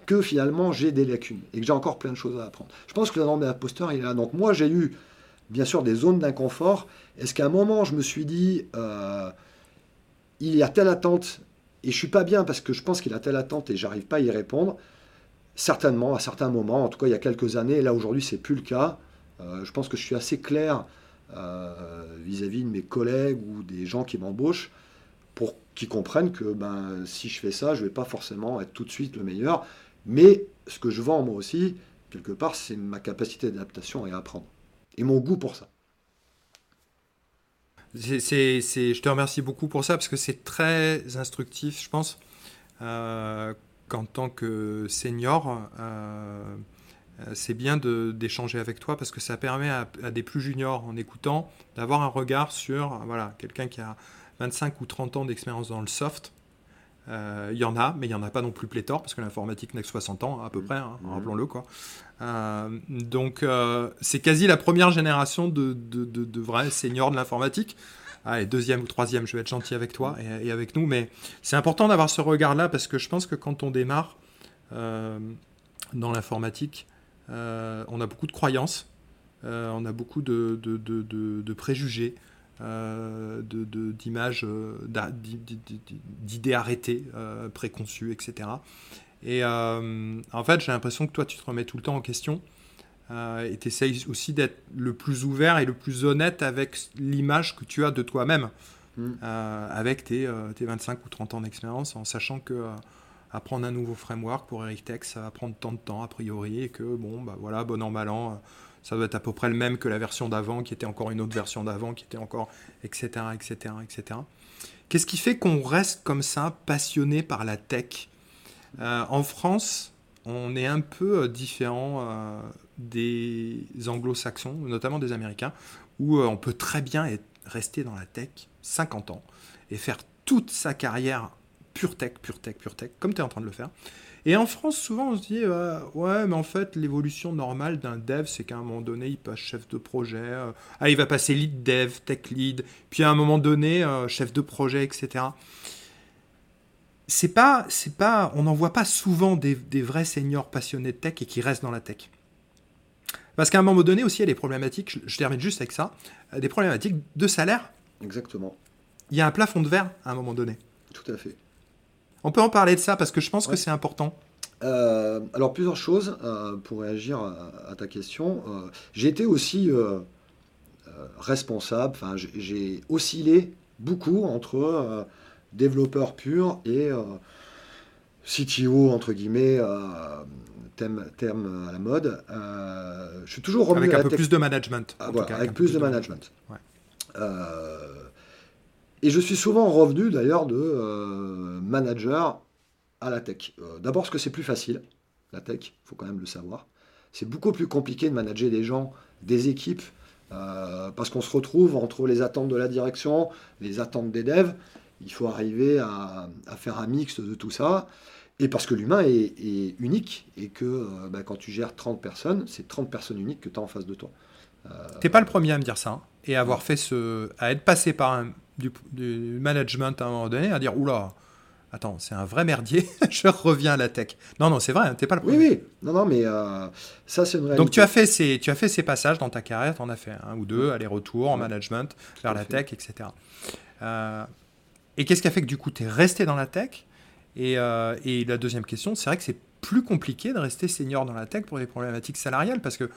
que finalement j'ai des lacunes et que j'ai encore plein de choses à apprendre. Je pense que le syndrome de l'imposteur, il est là. Donc moi, j'ai eu bien sûr des zones d'inconfort. Est-ce qu'à un moment, je me suis dit, euh, il y a telle attente et je suis pas bien parce que je pense qu'il a telle attente et j'arrive pas à y répondre Certainement, à certains moments, en tout cas il y a quelques années, là aujourd'hui c'est plus le cas. Euh, je pense que je suis assez clair euh, vis-à-vis de mes collègues ou des gens qui m'embauchent pour qu'ils comprennent que ben, si je fais ça, je ne vais pas forcément être tout de suite le meilleur. Mais ce que je vends moi aussi, quelque part, c'est ma capacité d'adaptation et à apprendre. Et mon goût pour ça.
Je te remercie beaucoup pour ça parce que c'est très instructif, je pense. Euh, qu'en tant que senior, euh, c'est bien d'échanger avec toi parce que ça permet à, des plus juniors, en écoutant, d'avoir un regard sur voilà, quelqu'un qui a 25 ou 30 ans d'expérience dans le soft, Il y en a, mais il n'y en a pas non plus pléthore, parce que l'informatique n'a que 60 ans, à peu près, hein,
Mhm.
rappelons-le. Quoi. donc, c'est quasi la première génération de, de, de vrais seniors de l'informatique. Allez, deuxième ou troisième, je vais être gentil avec toi et, avec nous, mais c'est important d'avoir ce regard-là parce que je pense que quand on démarre euh, dans l'informatique, euh, on a beaucoup de croyances, euh, on a beaucoup de, de, de, préjugés, d'images, d'idées arrêtées, préconçues, etc. Et en fait, j'ai l'impression que toi, tu te remets tout le temps en question. Euh, et tu essayes aussi d'être le plus ouvert et le plus honnête avec l'image que tu as de toi-même, mm. euh, avec tes, euh, tes, 25 ou 30 ans d'expérience, en sachant que apprendre un nouveau framework pour Eric Tech, ça va prendre tant de temps a priori, et que bon, bah voilà, bon an, mal an, ça doit être à peu près le même que la version d'avant, qui était encore une autre version d'avant, qui était encore, etc., etc., etc. Qu'est-ce qui fait qu'on reste comme ça, passionné par la tech? En France, on est un peu différent euh, des anglo-saxons, notamment des américains, où euh, on peut très bien rester dans la tech 50 ans et faire toute sa carrière pure tech, pure tech, pure tech, comme tu es en train de le faire. Et en France, souvent, on se dit, euh, ouais, mais en fait, l'évolution normale d'un dev, c'est qu'à un moment donné, il passe chef de projet, euh, ah, il va passer lead dev, tech lead, puis à un moment donné, chef de projet, etc c'est pas, c'est pas, on n'en voit pas souvent des, des, vrais seniors passionnés de tech et qui restent dans la tech. Parce qu'à un moment donné aussi, il y a des problématiques, je, je termine juste avec ça, euh, des problématiques de salaire.
Exactement.
Il y a un plafond de verre à un moment donné.
Tout à fait.
On peut en parler de ça parce que je pense ouais. que c'est important.
Euh, alors plusieurs choses euh, pour réagir à, à ta question. Euh, j'ai été aussi responsable, enfin j'ai oscillé beaucoup entre développeur pur et CTO, entre guillemets, euh, terme, terme, à la mode. Euh, je suis toujours
revenu Avec un peu plus de management.
Ah, voilà, cas, avec, avec plus, plus, de, de management. et je suis souvent revenu d'ailleurs de manager à la tech. D'abord parce que c'est plus facile, la tech, il faut quand même le savoir. C'est beaucoup plus compliqué de manager des gens, des équipes, parce qu'on se retrouve entre les attentes de la direction, les attentes des devs, il faut arriver à, à, faire un mix de tout ça. Et parce que l'humain est, est, unique et que euh, bah, quand tu gères 30 personnes, c'est 30 personnes uniques que tu as en face de toi.
Euh... T'es pas le premier à me dire ça. Hein, et à avoir fait ce. à être passé par un, du, du, management à un moment donné, à dire oula, attends, c'est un vrai merdier, (laughs) je reviens à la tech. Non, non, c'est vrai, hein, t'es pas le premier.
Oui, oui, non, non, mais euh, ça, c'est une réalité.
Donc tu as, fait ces, tu as fait ces passages dans ta carrière, tu en as fait un ou deux, aller-retour en ouais. management, vers la tech, etc. Euh, et qu'est-ce qui a fait que du coup, tu es resté dans la tech? Et, euh, et, la deuxième question, c'est vrai que c'est plus compliqué de rester senior dans la tech pour les problématiques salariales parce que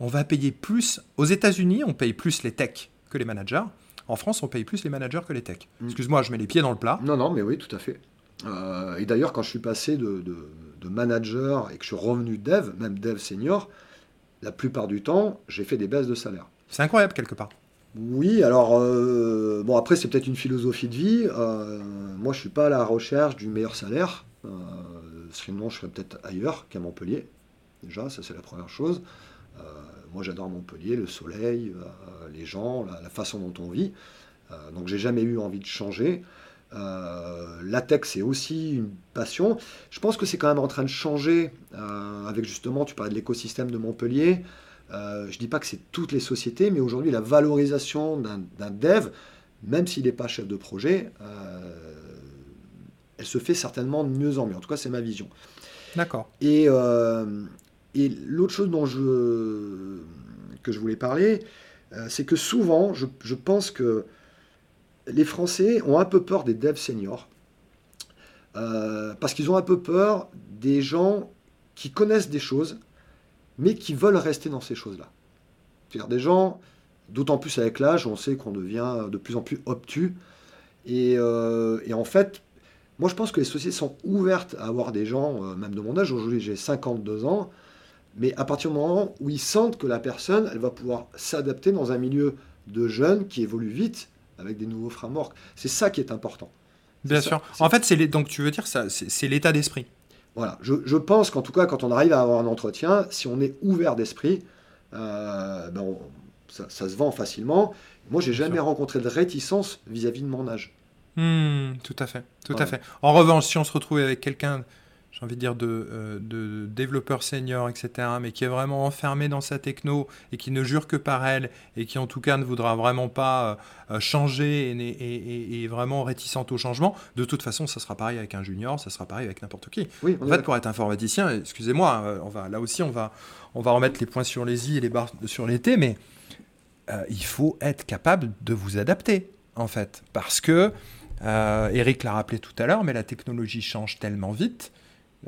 on va payer plus. Aux États-Unis, on paye plus les techs que les managers. En France, on paye plus les managers que les techs. Mmh. Excuse-moi, je mets les pieds dans le plat.
Non, non, mais oui, tout à fait. Euh, et d'ailleurs, quand je suis passé de, de, de, manager et que je suis revenu dev, même dev senior, la plupart du temps, j'ai fait des baisses de salaire.
C'est incroyable quelque part.
Oui, alors, euh, bon, après, c'est peut-être une philosophie de vie. Euh, moi, je suis pas à la recherche du meilleur salaire. Euh, sinon, je serais peut-être ailleurs qu'à Montpellier. Déjà, ça, c'est la première chose. Euh, moi, j'adore Montpellier, le soleil, les gens, la, la, façon dont on vit. Donc, j'ai jamais eu envie de changer. la tech, c'est aussi une passion. Je pense que c'est quand même en train de changer avec justement, tu parlais de l'écosystème de Montpellier. Euh, je ne dis pas que c'est toutes les sociétés, mais aujourd'hui, la valorisation d'un dev, même s'il n'est pas chef de projet, euh, elle se fait certainement de mieux en mieux. En tout cas, c'est ma vision.
D'accord.
Et, euh, et l'autre chose dont je, que je voulais parler, c'est que souvent, je, je, pense que les Français ont un peu peur des devs seniors. Parce qu'ils ont un peu peur des gens qui connaissent des choses, mais qui veulent rester dans ces choses-là. C'est-à-dire des gens, d'autant plus avec l'âge, on sait qu'on devient de plus en plus obtus. Et, euh, et, en fait, moi je pense que les sociétés sont ouvertes à avoir des gens, euh, même de mon âge, aujourd'hui j'ai 52 ans, mais à partir du moment où ils sentent que la personne, elle va pouvoir s'adapter dans un milieu de jeunes qui évolue vite, avec des nouveaux frameworks. C'est ça qui est important.
Bien sûr. En fait, c'est donc tu veux dire ça, c'est l'état d'esprit.
Voilà, je, je pense qu'en tout cas, quand on arrive à avoir un entretien, si on est ouvert d'esprit, euh, ben on, ça, ça, se vend facilement. Moi, j'ai jamais rencontré de réticence vis-à-vis -vis de mon âge.
Hmm, tout à fait, tout à fait. En revanche, si on se retrouvait avec quelqu'un, j'ai envie de dire, de, euh, de développeur senior, etc., mais qui est vraiment enfermé dans sa techno et qui ne jure que par elle et qui en tout cas ne voudra vraiment pas euh, changer et, est vraiment réticente au changement, de toute façon, ça sera pareil avec un junior, ça sera pareil avec n'importe qui.
Oui,
en fait, pour être informaticien, excusez-moi, euh, on va, là aussi, on va, on va remettre les points sur les i et les barres sur les t, mais il faut être capable de vous adapter, en fait, parce que euh, Eric l'a rappelé tout à l'heure, mais la technologie change tellement vite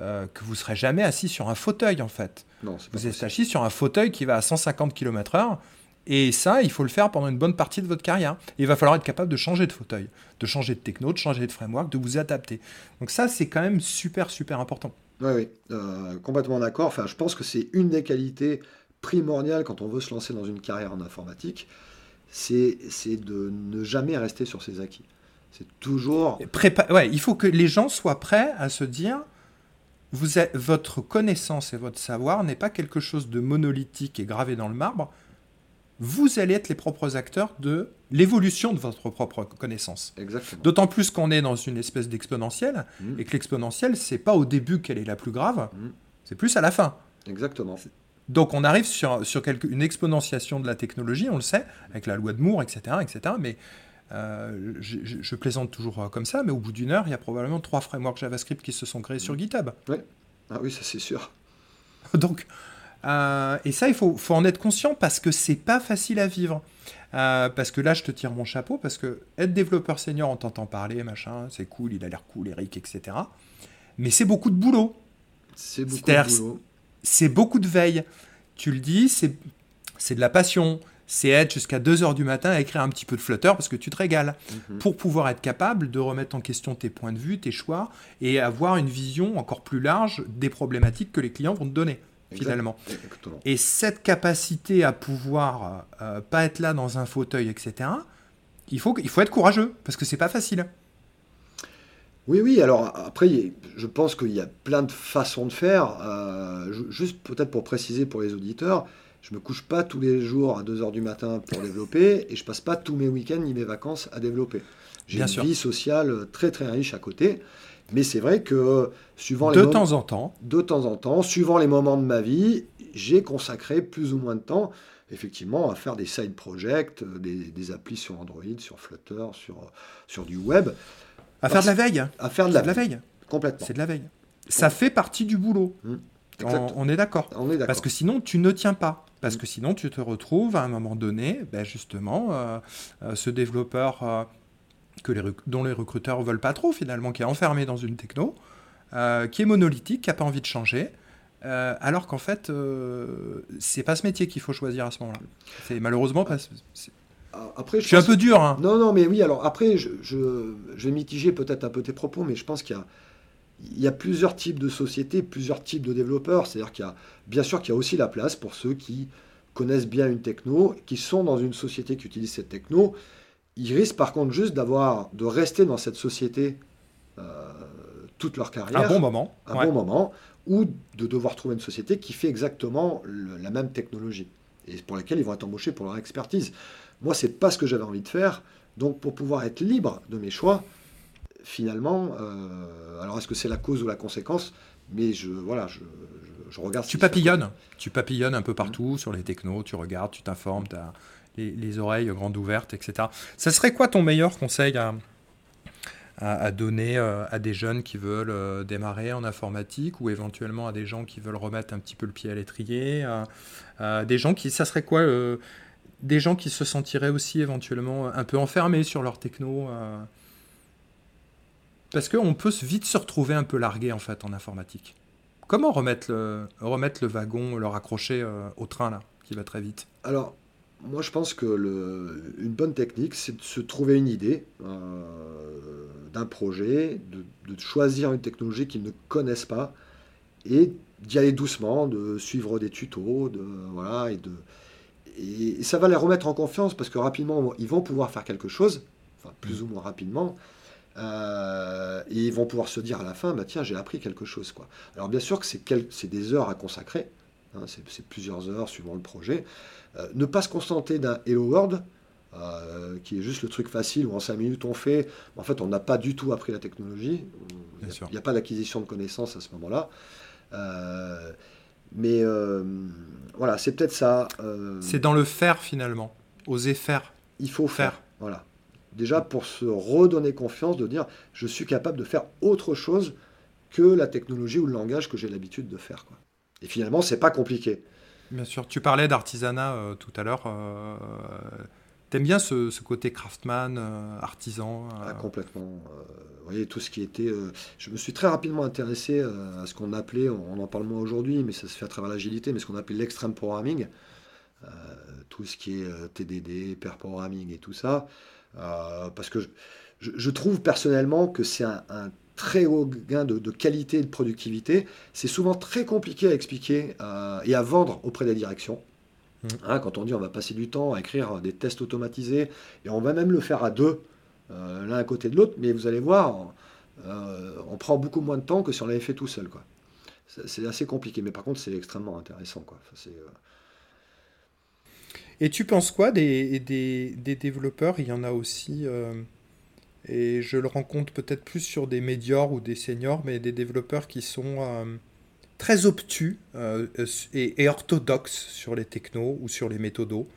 euh, que vous ne serez jamais assis sur un fauteuil en fait. vous êtes assis sur un fauteuil qui va à 150 km/h. Et ça, il faut le faire pendant une bonne partie de votre carrière. il va falloir être capable de changer de fauteuil, de changer de techno, de changer de framework, de vous adapter. Donc ça, c'est quand même super, super important.
Oui, oui, euh, complètement d'accord. Enfin, je pense que c'est une des qualités primordiales quand on veut se lancer dans une carrière en informatique, c'est de ne jamais rester sur ses acquis. C'est toujours.
Ouais, il faut que les gens soient prêts à se dire vous êtes, votre connaissance et votre savoir n'est pas quelque chose de monolithique et gravé dans le marbre. Vous allez être les propres acteurs de l'évolution de votre propre connaissance.
Exactement.
Quelque plus qu'on est dans une espèce d'exponentielle mmh. et que l'exponentielle, c'est pas au début qu'elle est la plus grave, mmh. c'est plus à la fin.
Exactement.
Donc on arrive sur, sur quelque, une exponentiation de la technologie, on le sait, avec la loi de Moore, etc. etc. mais euh, je, plaisante toujours euh, comme ça, mais au bout d'une heure, il y a probablement trois frameworks JavaScript qui se sont créés sur GitHub.
Ah oui, ça c'est sûr. (laughs)
Donc, euh, et ça, il faut, faut, en être conscient parce que c'est pas facile à vivre. parce que là, je te tire mon chapeau, parce que être développeur senior, on t'entend parler, machin, c'est cool, il a l'air cool, Eric, etc. Mais c'est beaucoup de boulot.
C'est beaucoup de boulot.
C'est beaucoup de veille. Tu le dis, c'est de la passion, c'est être jusqu'à 2h du matin à écrire un petit peu de Flutter parce que tu te régales. Mhm. Pour pouvoir être capable de remettre en question tes points de vue, tes choix et avoir une vision encore plus large des problématiques que les clients vont te donner. Finalement. Et cette capacité à pouvoir euh, pas être là dans un fauteuil, etc., il faut, il faut être courageux parce que c'est pas facile.
Oui, oui, alors après, je pense qu'il y a plein de façons de faire. Euh, juste peut-être pour préciser pour les auditeurs, je me couche pas tous les jours à 2h du matin pour développer et je passe pas tous mes week-ends ni mes vacances à développer. J'ai une vie sociale très très riche à côté. Mais c'est vrai que suivant
les de temps en temps,
de temps en temps, suivant les moments de ma vie, j'ai consacré plus ou moins de temps effectivement à faire des side projects, des, des applis sur Android, sur Flutter, sur, sur du web.
À faire de la veille.
À faire de la,
veille.
Complètement.
C'est de la veille. Ça fait partie du boulot. Mmh. On, est d'accord. Parce que sinon, tu ne tiens pas. Parce que sinon, tu te retrouves à un moment donné, ben justement, euh, euh, ce développeur euh, que les dont les recruteurs ne veulent pas trop, finalement, qui est enfermé dans une techno, qui est monolithique, qui n'a pas envie de changer. alors qu'en fait, c'est pas ce métier qu'il faut choisir à ce moment-là. C'est malheureusement pas.
Après,
je, suis un peu dur. Hein.
Non, non, mais oui. Alors après, je, je, je vais mitiger peut-être un peu tes propos, mais je pense qu'il y a il y a plusieurs types de sociétés, plusieurs types de développeurs. C'est-à-dire qu'il y a, bien sûr qu'il y a aussi la place pour ceux qui connaissent bien une techno, qui sont dans une société qui utilise cette techno. Ils risquent par contre juste d'avoir, de rester dans cette société euh, toute leur carrière.
Un bon moment.
Un bon moment. Ou de devoir trouver une société qui fait exactement la même technologie. Et pour laquelle ils vont être embauchés pour leur expertise. Moi, c'est pas ce que j'avais envie de faire. Donc, pour pouvoir être libre de mes choix, finalement, euh, alors est-ce que c'est la cause ou la conséquence? Mais je, voilà, je, je, regarde.
Tu papillonnes, tu papillonnes un peu partout sur les technos, tu regardes, tu t'informes, tu as les, oreilles grandes ouvertes, etc. Ça serait quoi ton meilleur conseil à, à, donner euh, à des jeunes qui veulent euh, démarrer en informatique ou éventuellement à des gens qui veulent remettre un petit peu le pied à l'étrier Des gens qui, ça serait quoi Des gens qui se sentiraient aussi éventuellement un peu enfermés sur leur techno parce qu'on peut vite se retrouver un peu largué en fait en informatique. Comment remettre le, remettre le wagon, le raccrocher euh, au train là, qui va très vite?
Alors, moi je pense que une bonne technique, c'est de se trouver une idée euh, d'un projet, de, choisir une technologie qu'ils ne connaissent pas et d'y aller doucement, de suivre des tutos, de, voilà, et, de, et ça va les remettre en confiance parce que rapidement ils vont pouvoir faire quelque chose, enfin plus ou moins rapidement, euh, et ils vont pouvoir se dire à la fin, bah, tiens, j'ai appris quelque chose. Quoi. Alors bien sûr que c'est des heures à consacrer, hein, c'est plusieurs heures suivant le projet. Euh, ne pas se contenter d'un Hello World, qui est juste le truc facile où en 5 minutes on fait. En fait, on n'a pas du tout appris la technologie. Il n'y a, pas d'acquisition de connaissances à ce moment-là. mais voilà, c'est peut-être ça.
c'est dans le faire finalement, oser faire.
Il faut faire. Voilà. Déjà pour se redonner confiance, de dire je suis capable de faire autre chose que la technologie ou le langage que j'ai l'habitude de faire. Quoi. Et finalement, c'est pas compliqué.
Bien sûr. Tu parlais d'artisanat euh, tout à l'heure. Euh, T'aimes bien ce, côté craftsman, euh, artisan
ah, Complètement. vous voyez, tout ce qui était. je me suis très rapidement intéressé à ce qu'on appelait, on en parle moins aujourd'hui, mais ça se fait à travers l'agilité, mais ce qu'on appelait l'extreme programming. tout ce qui est TDD, pair programming et tout ça. Parce que je, trouve personnellement que c'est un, un très haut gain de, qualité et de productivité. C'est souvent très compliqué à expliquer euh, et à vendre auprès des directions. Mmh. Hein, quand on dit on va passer du temps à écrire des tests automatisés, et on va même le faire à deux, euh, l'un à côté de l'autre, mais vous allez voir, euh, on prend beaucoup moins de temps que si on l'avait fait tout seul. Quoi. C'est, assez compliqué, mais par contre c'est extrêmement intéressant. Quoi.
Et tu penses quoi des, des, développeurs? Il y en a aussi et je le rencontre peut-être plus sur des médiors ou des seniors, mais des développeurs qui sont euh, très obtus euh, et, orthodoxes sur les technos ou sur les méthodos.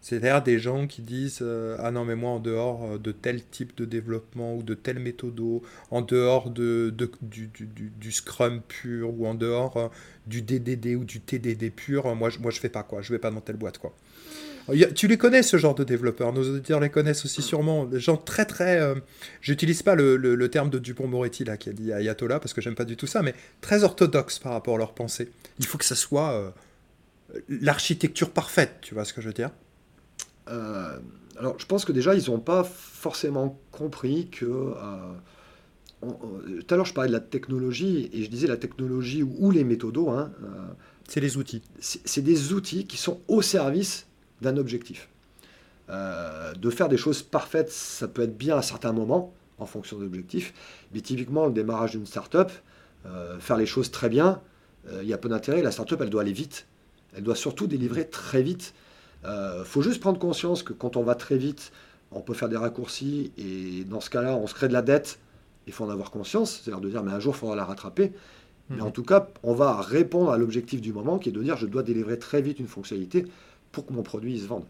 C'est-à-dire des gens qui disent euh, Ah non, mais moi, en dehors de tel type de développement ou de tel méthodo, en dehors de, du, du, du, Scrum pur ou en dehors du DDD ou du TDD pur, moi, je, moi, je fais pas quoi, je vais pas dans telle boîte quoi tu les connais, ce genre de développeurs. Nos auditeurs les connaissent aussi sûrement. Des gens très, très. Euh, j'utilise pas le, terme de Dupont-Moretti, là, qui a dit Ayatollah, parce que j'aime pas du tout ça, mais très orthodoxe par rapport à leur pensée. Il faut que ça soit euh, l'architecture parfaite, tu vois ce que je veux dire?
Euh, Alors, je pense que déjà, ils n'ont pas forcément compris que. tout à l'heure, je parlais de la technologie, et je disais la technologie ou, les méthodos. Hein,
c'est les outils.
C'est des outils qui sont au service d'un objectif. Euh, de faire des choses parfaites, ça peut être bien à certains moments, en fonction de l'objectif, mais typiquement, le démarrage d'une startup, euh, faire les choses très bien, euh, il y a peu d'intérêt. La startup, elle doit aller vite. Elle doit surtout délivrer très vite. Il faut juste prendre conscience que quand on va très vite, on peut faire des raccourcis, et dans ce cas-là, on se crée de la dette. Il faut en avoir conscience, c'est-à-dire de dire, mais un jour, il faudra la rattraper. Mais mhm. en tout cas, on va répondre à l'objectif du moment, qui est de dire, je dois délivrer très vite une fonctionnalité pour que mon produit se vende.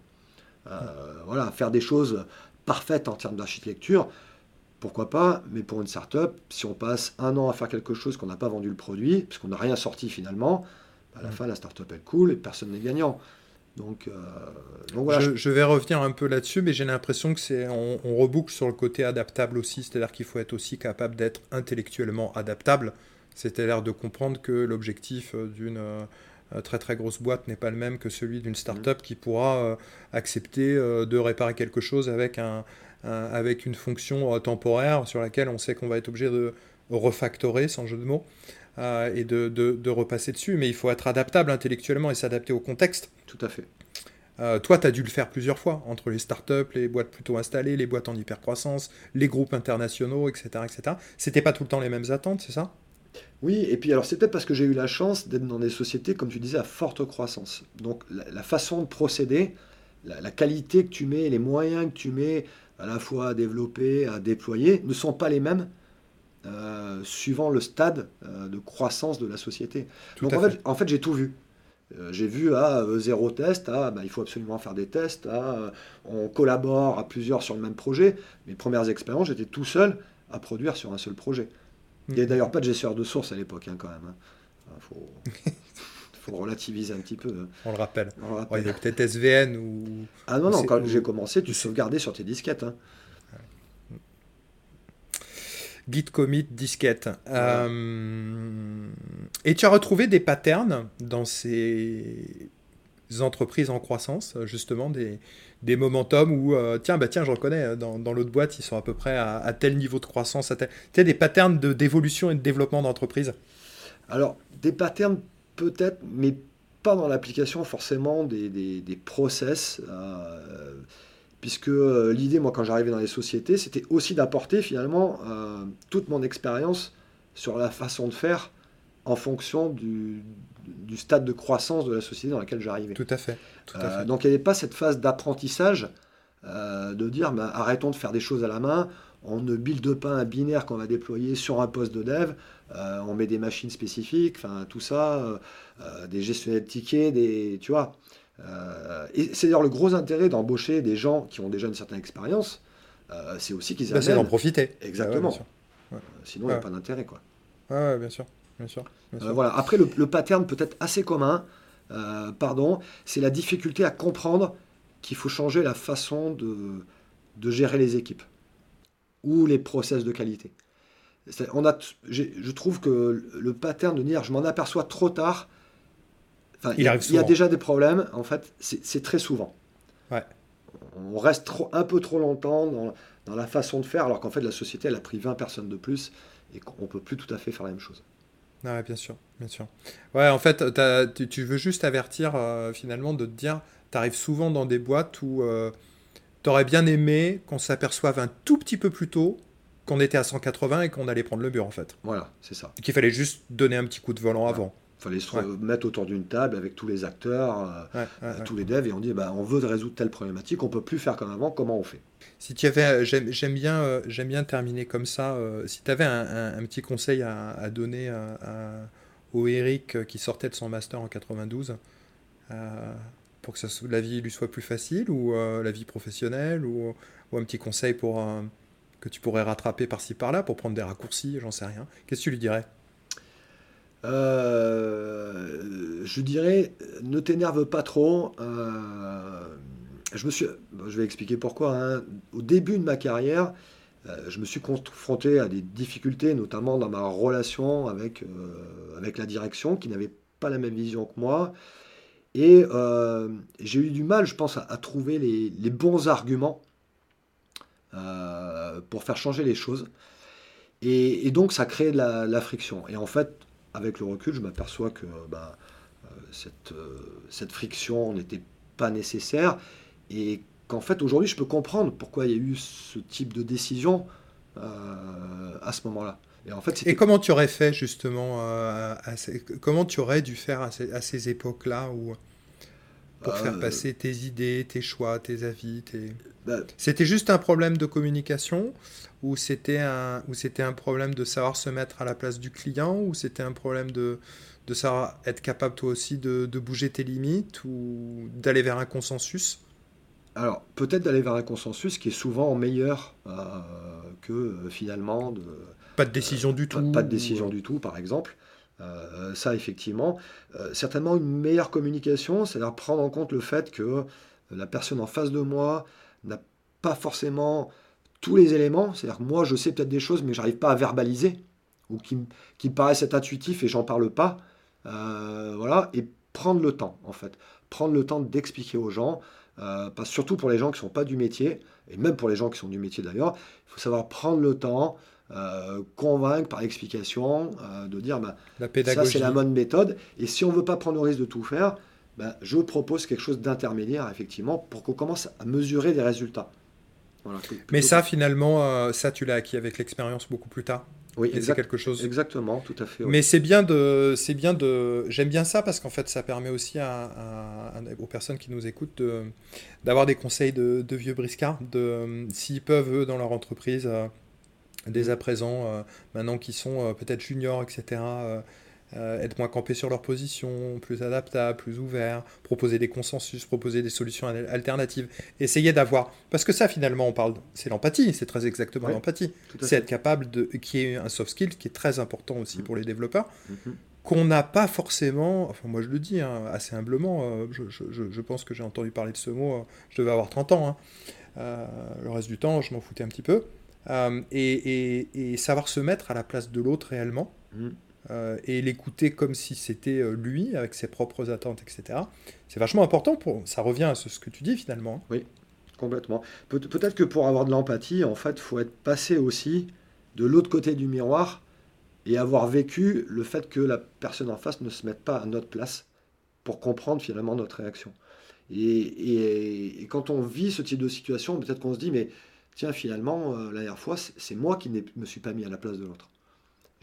Euh, voilà, faire des choses parfaites en termes d'architecture, pourquoi pas, mais pour une startup, si on passe un an à faire quelque chose qu'on n'a pas vendu le produit, puisqu'on n'a rien sorti finalement, bah, à la fin la startup elle coule et personne n'est gagnant. Donc, euh,
voilà. Je, vais revenir un peu là-dessus, mais j'ai l'impression que c'est on, on, reboucle sur le côté adaptable aussi, c'est-à-dire qu'il faut être aussi capable d'être intellectuellement adaptable, c'est-à-dire de comprendre que l'objectif d'une euh, très très grosse boîte n'est pas le même que celui d'une startup mmh. qui pourra euh, accepter euh, de réparer quelque chose avec, un, avec une fonction temporaire sur laquelle on sait qu'on va être obligé de refactorer, sans jeu de mots, et de, de, repasser dessus. Mais il faut être adaptable intellectuellement et s'adapter au contexte.
Tout à fait.
toi, tu as dû le faire plusieurs fois, entre les startups, les boîtes plutôt installées, les boîtes en hypercroissance, les groupes internationaux, etc. etc. C'était pas tout le temps les mêmes attentes, c'est ça?
Oui, et puis alors c'est peut-être parce que j'ai eu la chance d'être dans des sociétés, comme tu disais, à forte croissance. Donc la, façon de procéder, la, qualité que tu mets, les moyens que tu mets à la fois à développer, à déployer, ne sont pas les mêmes euh, suivant le stade euh, de croissance de la société. Donc en fait, j'ai tout vu. Euh, j'ai vu à zéro test, à bah, il faut absolument faire des tests, à on collabore à plusieurs sur le même projet. Mes premières expériences, j'étais tout seul à produire sur un seul projet. Il n'y a d'ailleurs pas de gestionnaire de source à l'époque, hein, quand même. Il hein. faut, (laughs) relativiser un petit peu. Hein.
On le rappelle. il y a peut-être SVN ou.
Ah non, non, quand j'ai commencé, tu sauvegardais sur tes disquettes.
Git commit disquette. Euh, et tu as retrouvé des patterns dans ces entreprises en croissance, justement, des, des momentum où, euh, tiens, bah, tiens, je reconnais, euh, dans, l'autre boîte, ils sont à peu près à, tel niveau de croissance, à tel... tu sais, des patterns d'évolution et de développement d'entreprise.
Alors, des patterns peut-être, mais pas dans l'application forcément des, des, des process, euh, puisque l'idée, moi, quand j'arrivais dans les sociétés, c'était aussi d'apporter finalement toute mon expérience sur la façon de faire en fonction du, du stade de croissance de la société dans laquelle j'arrivais.
Tout à fait.
Euh, donc il n'y avait pas cette phase d'apprentissage de dire bah, arrêtons de faire des choses à la main, on ne build pas un binaire qu'on va déployer sur un poste de dev, on met des machines spécifiques, enfin tout ça, des gestionnaires de tickets, des, tu vois. et c'est d'ailleurs le gros intérêt d'embaucher des gens qui ont déjà une certaine expérience, c'est aussi qu'ils
bah, C'est d'en profiter.
Exactement. Sinon, il n'y a pas d'intérêt. quoi.
Ouais, bien sûr. Bien sûr,
voilà. Après, le, le pattern peut-être assez commun, euh, pardon, c'est la difficulté à comprendre qu'il faut changer la façon de, de, gérer les équipes ou les process de qualité. On a, je trouve que le pattern de dire je m'en aperçois trop tard, il, il, y a déjà des problèmes, en fait, c'est très souvent.
Ouais.
On reste trop, un peu trop longtemps dans, dans la façon de faire, alors qu'en fait, la société, elle a pris 20 personnes de plus et qu'on ne peut plus tout à fait faire la même chose.
Ouais, bien sûr, bien sûr. Ouais, en fait, tu, veux juste avertir euh, finalement de te dire, tu arrives souvent dans des boîtes où euh, tu aurais bien aimé qu'on s'aperçoive un tout petit peu plus tôt qu'on était à 180 et qu'on allait prendre le mur en fait.
Voilà, c'est ça.
Qu'il fallait juste donner un petit coup de volant avant.
Il fallait se mettre autour d'une table avec tous les acteurs, euh, tous les devs, et on dit bah, on veut résoudre telle problématique, on peut plus faire comme avant, comment on fait?
Si tu avais, j'aime bien, j'aime bien terminer comme ça. si tu avais un, petit conseil à, donner à, au Eric qui sortait de son master en 92 pour que ça, la vie lui soit plus facile ou la vie professionnelle ou, un petit conseil pour que tu pourrais rattraper par-ci par-là pour prendre des raccourcis, j'en sais rien. Qu'est-ce que tu lui dirais?
Euh, je dirais, ne t'énerve pas trop. Euh, je, me suis, je vais expliquer pourquoi. Hein. Au début de ma carrière, euh, je me suis confronté à des difficultés, notamment dans ma relation avec, avec la direction, qui n'avait pas la même vision que moi. Et j'ai eu du mal, je pense, à, trouver les, bons arguments pour faire changer les choses. Et, donc, ça crée de la, la, friction. Et en fait, avec le recul, je m'aperçois que bah, euh, cette, euh, cette friction n'était pas nécessaire et qu'en fait aujourd'hui je peux comprendre pourquoi il y a eu ce type de décision euh, à ce moment-là.
Et, en fait, et comment tu aurais fait justement Comment tu aurais dû faire à ces, époques-là où, pour faire passer tes idées, tes choix, tes avis bah, C'était juste un problème de communication ou c'était un, un problème de savoir se mettre à la place du client, ou c'était un problème de, de savoir être capable toi aussi de, de bouger tes limites, ou d'aller vers un consensus?
Alors, peut-être d'aller vers un consensus qui est souvent meilleur euh, que euh, finalement... De,
pas de décision du tout.
Pas, de décision du tout, par exemple. Euh, ça, effectivement. certainement une meilleure communication, c'est-à-dire prendre en compte le fait que la personne en face de moi n'a pas forcément tous les éléments. C'est-à-dire que moi, je sais peut-être des choses, mais j'arrive pas à verbaliser, ou qui, me paraissent être intuitifs et j'en parle pas. Euh, voilà, et prendre le temps, en fait. Prendre le temps d'expliquer aux gens, euh, surtout pour les gens qui ne sont pas du métier, et même pour les gens qui sont du métier d'ailleurs, il faut savoir prendre le temps, euh, convaincre par l'explication, de dire bah, ça c'est la bonne méthode, et si on ne veut pas prendre le risque de tout faire, bah, je propose quelque chose d'intermédiaire, effectivement, pour qu'on commence à mesurer des résultats.
Mais ça, finalement, euh, ça, tu l'as acquis avec l'expérience beaucoup plus tard.
Oui, quelque chose. Exactement, tout à fait.
Mais c'est bien de, c'est bien de, j'aime bien ça parce qu'en fait, ça permet aussi à, aux personnes qui nous écoutent d'avoir des conseils de, vieux briscards, de s'ils peuvent eux dans leur entreprise, euh, dès à présent, euh, maintenant qu'ils sont peut-être juniors, etc euh, être moins campés sur leur position, plus adaptables, plus ouverts, proposer des consensus, proposer des solutions alternatives, essayer d'avoir... Parce que ça, finalement, on parle... C'est l'empathie, c'est très exactement l'empathie. C'est être capable de... qui est un soft skill qui est très important aussi mm. pour les développeurs. Mm-hmm. qu'on n'a pas forcément, enfin moi je le dis hein, assez humblement, euh, je, pense que j'ai entendu parler de ce mot, euh, je devais avoir 30 ans, hein. le reste du temps je m'en foutais un petit peu, et, savoir se mettre à la place de l'autre réellement, mm. Euh, et l'écouter comme si c'était euh, lui, avec ses propres attentes, etc. C'est vachement important. Pour... Ça revient à ce, que tu dis finalement.
Oui, complètement. Pe peut-être que pour avoir de l'empathie, en fait, il faut être passé aussi de l'autre côté du miroir et avoir vécu le fait que la personne en face ne se mette pas à notre place pour comprendre finalement notre réaction. Et, et, quand on vit ce type de situation, peut-être qu'on se dit, mais tiens, finalement, euh, la dernière fois, c'est moi qui ne me suis pas mis à la place de l'autre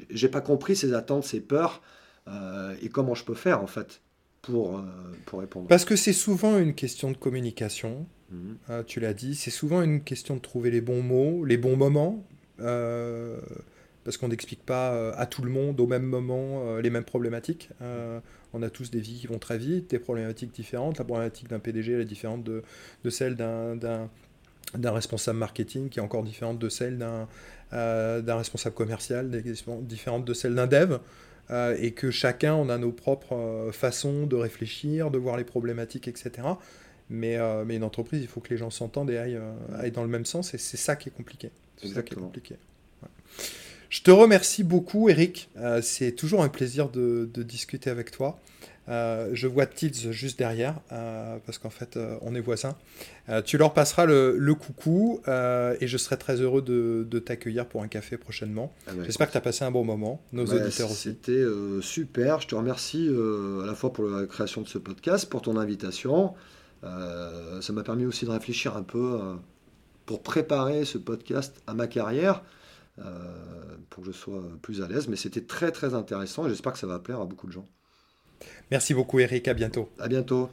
j'ai pas compris ses attentes, ses peurs, euh, et comment je peux faire en fait pour, pour répondre
Parce que c'est souvent une question de communication.
Mhm.
tu l'as dit, c'est souvent une question de trouver les bons mots, les bons moments parce qu'on n'explique pas euh, à tout le monde au même moment euh, les mêmes problématiques. Euh, on a tous des vies qui vont très vite, des problématiques différentes. La problématique d'un PDG est différente de, de celle d'un, d'un, responsable marketing, qui est encore différente de celle d'un, d'un responsable commercial, différente de celle d'un dev. et que chacun, on a nos propres façons de réfléchir, de voir les problématiques, etc. Mais, mais une entreprise, il faut que les gens s'entendent et aillent, aillent dans le même sens, et c'est ça qui est compliqué. C'est ça qui est compliqué. Je te remercie beaucoup, Eric. Euh, c'est toujours un plaisir de, discuter avec toi. Euh, je vois Tids juste derrière, euh, parce qu'en fait, on est voisins. tu leur passeras le, coucou et je serai très heureux de, t'accueillir pour un café prochainement. Ah bah, J'espère que tu as passé un bon moment, nos bah, auditeurs aussi.
C'était super. Je te remercie à la fois pour la création de ce podcast, pour ton invitation. ça m'a permis aussi de réfléchir un peu pour préparer ce podcast à ma carrière. Euh, pour que je sois plus à l'aise. Mais c'était très très intéressant et j'espère que ça va plaire à beaucoup de gens.
Merci beaucoup Eric, à bientôt.
À bientôt.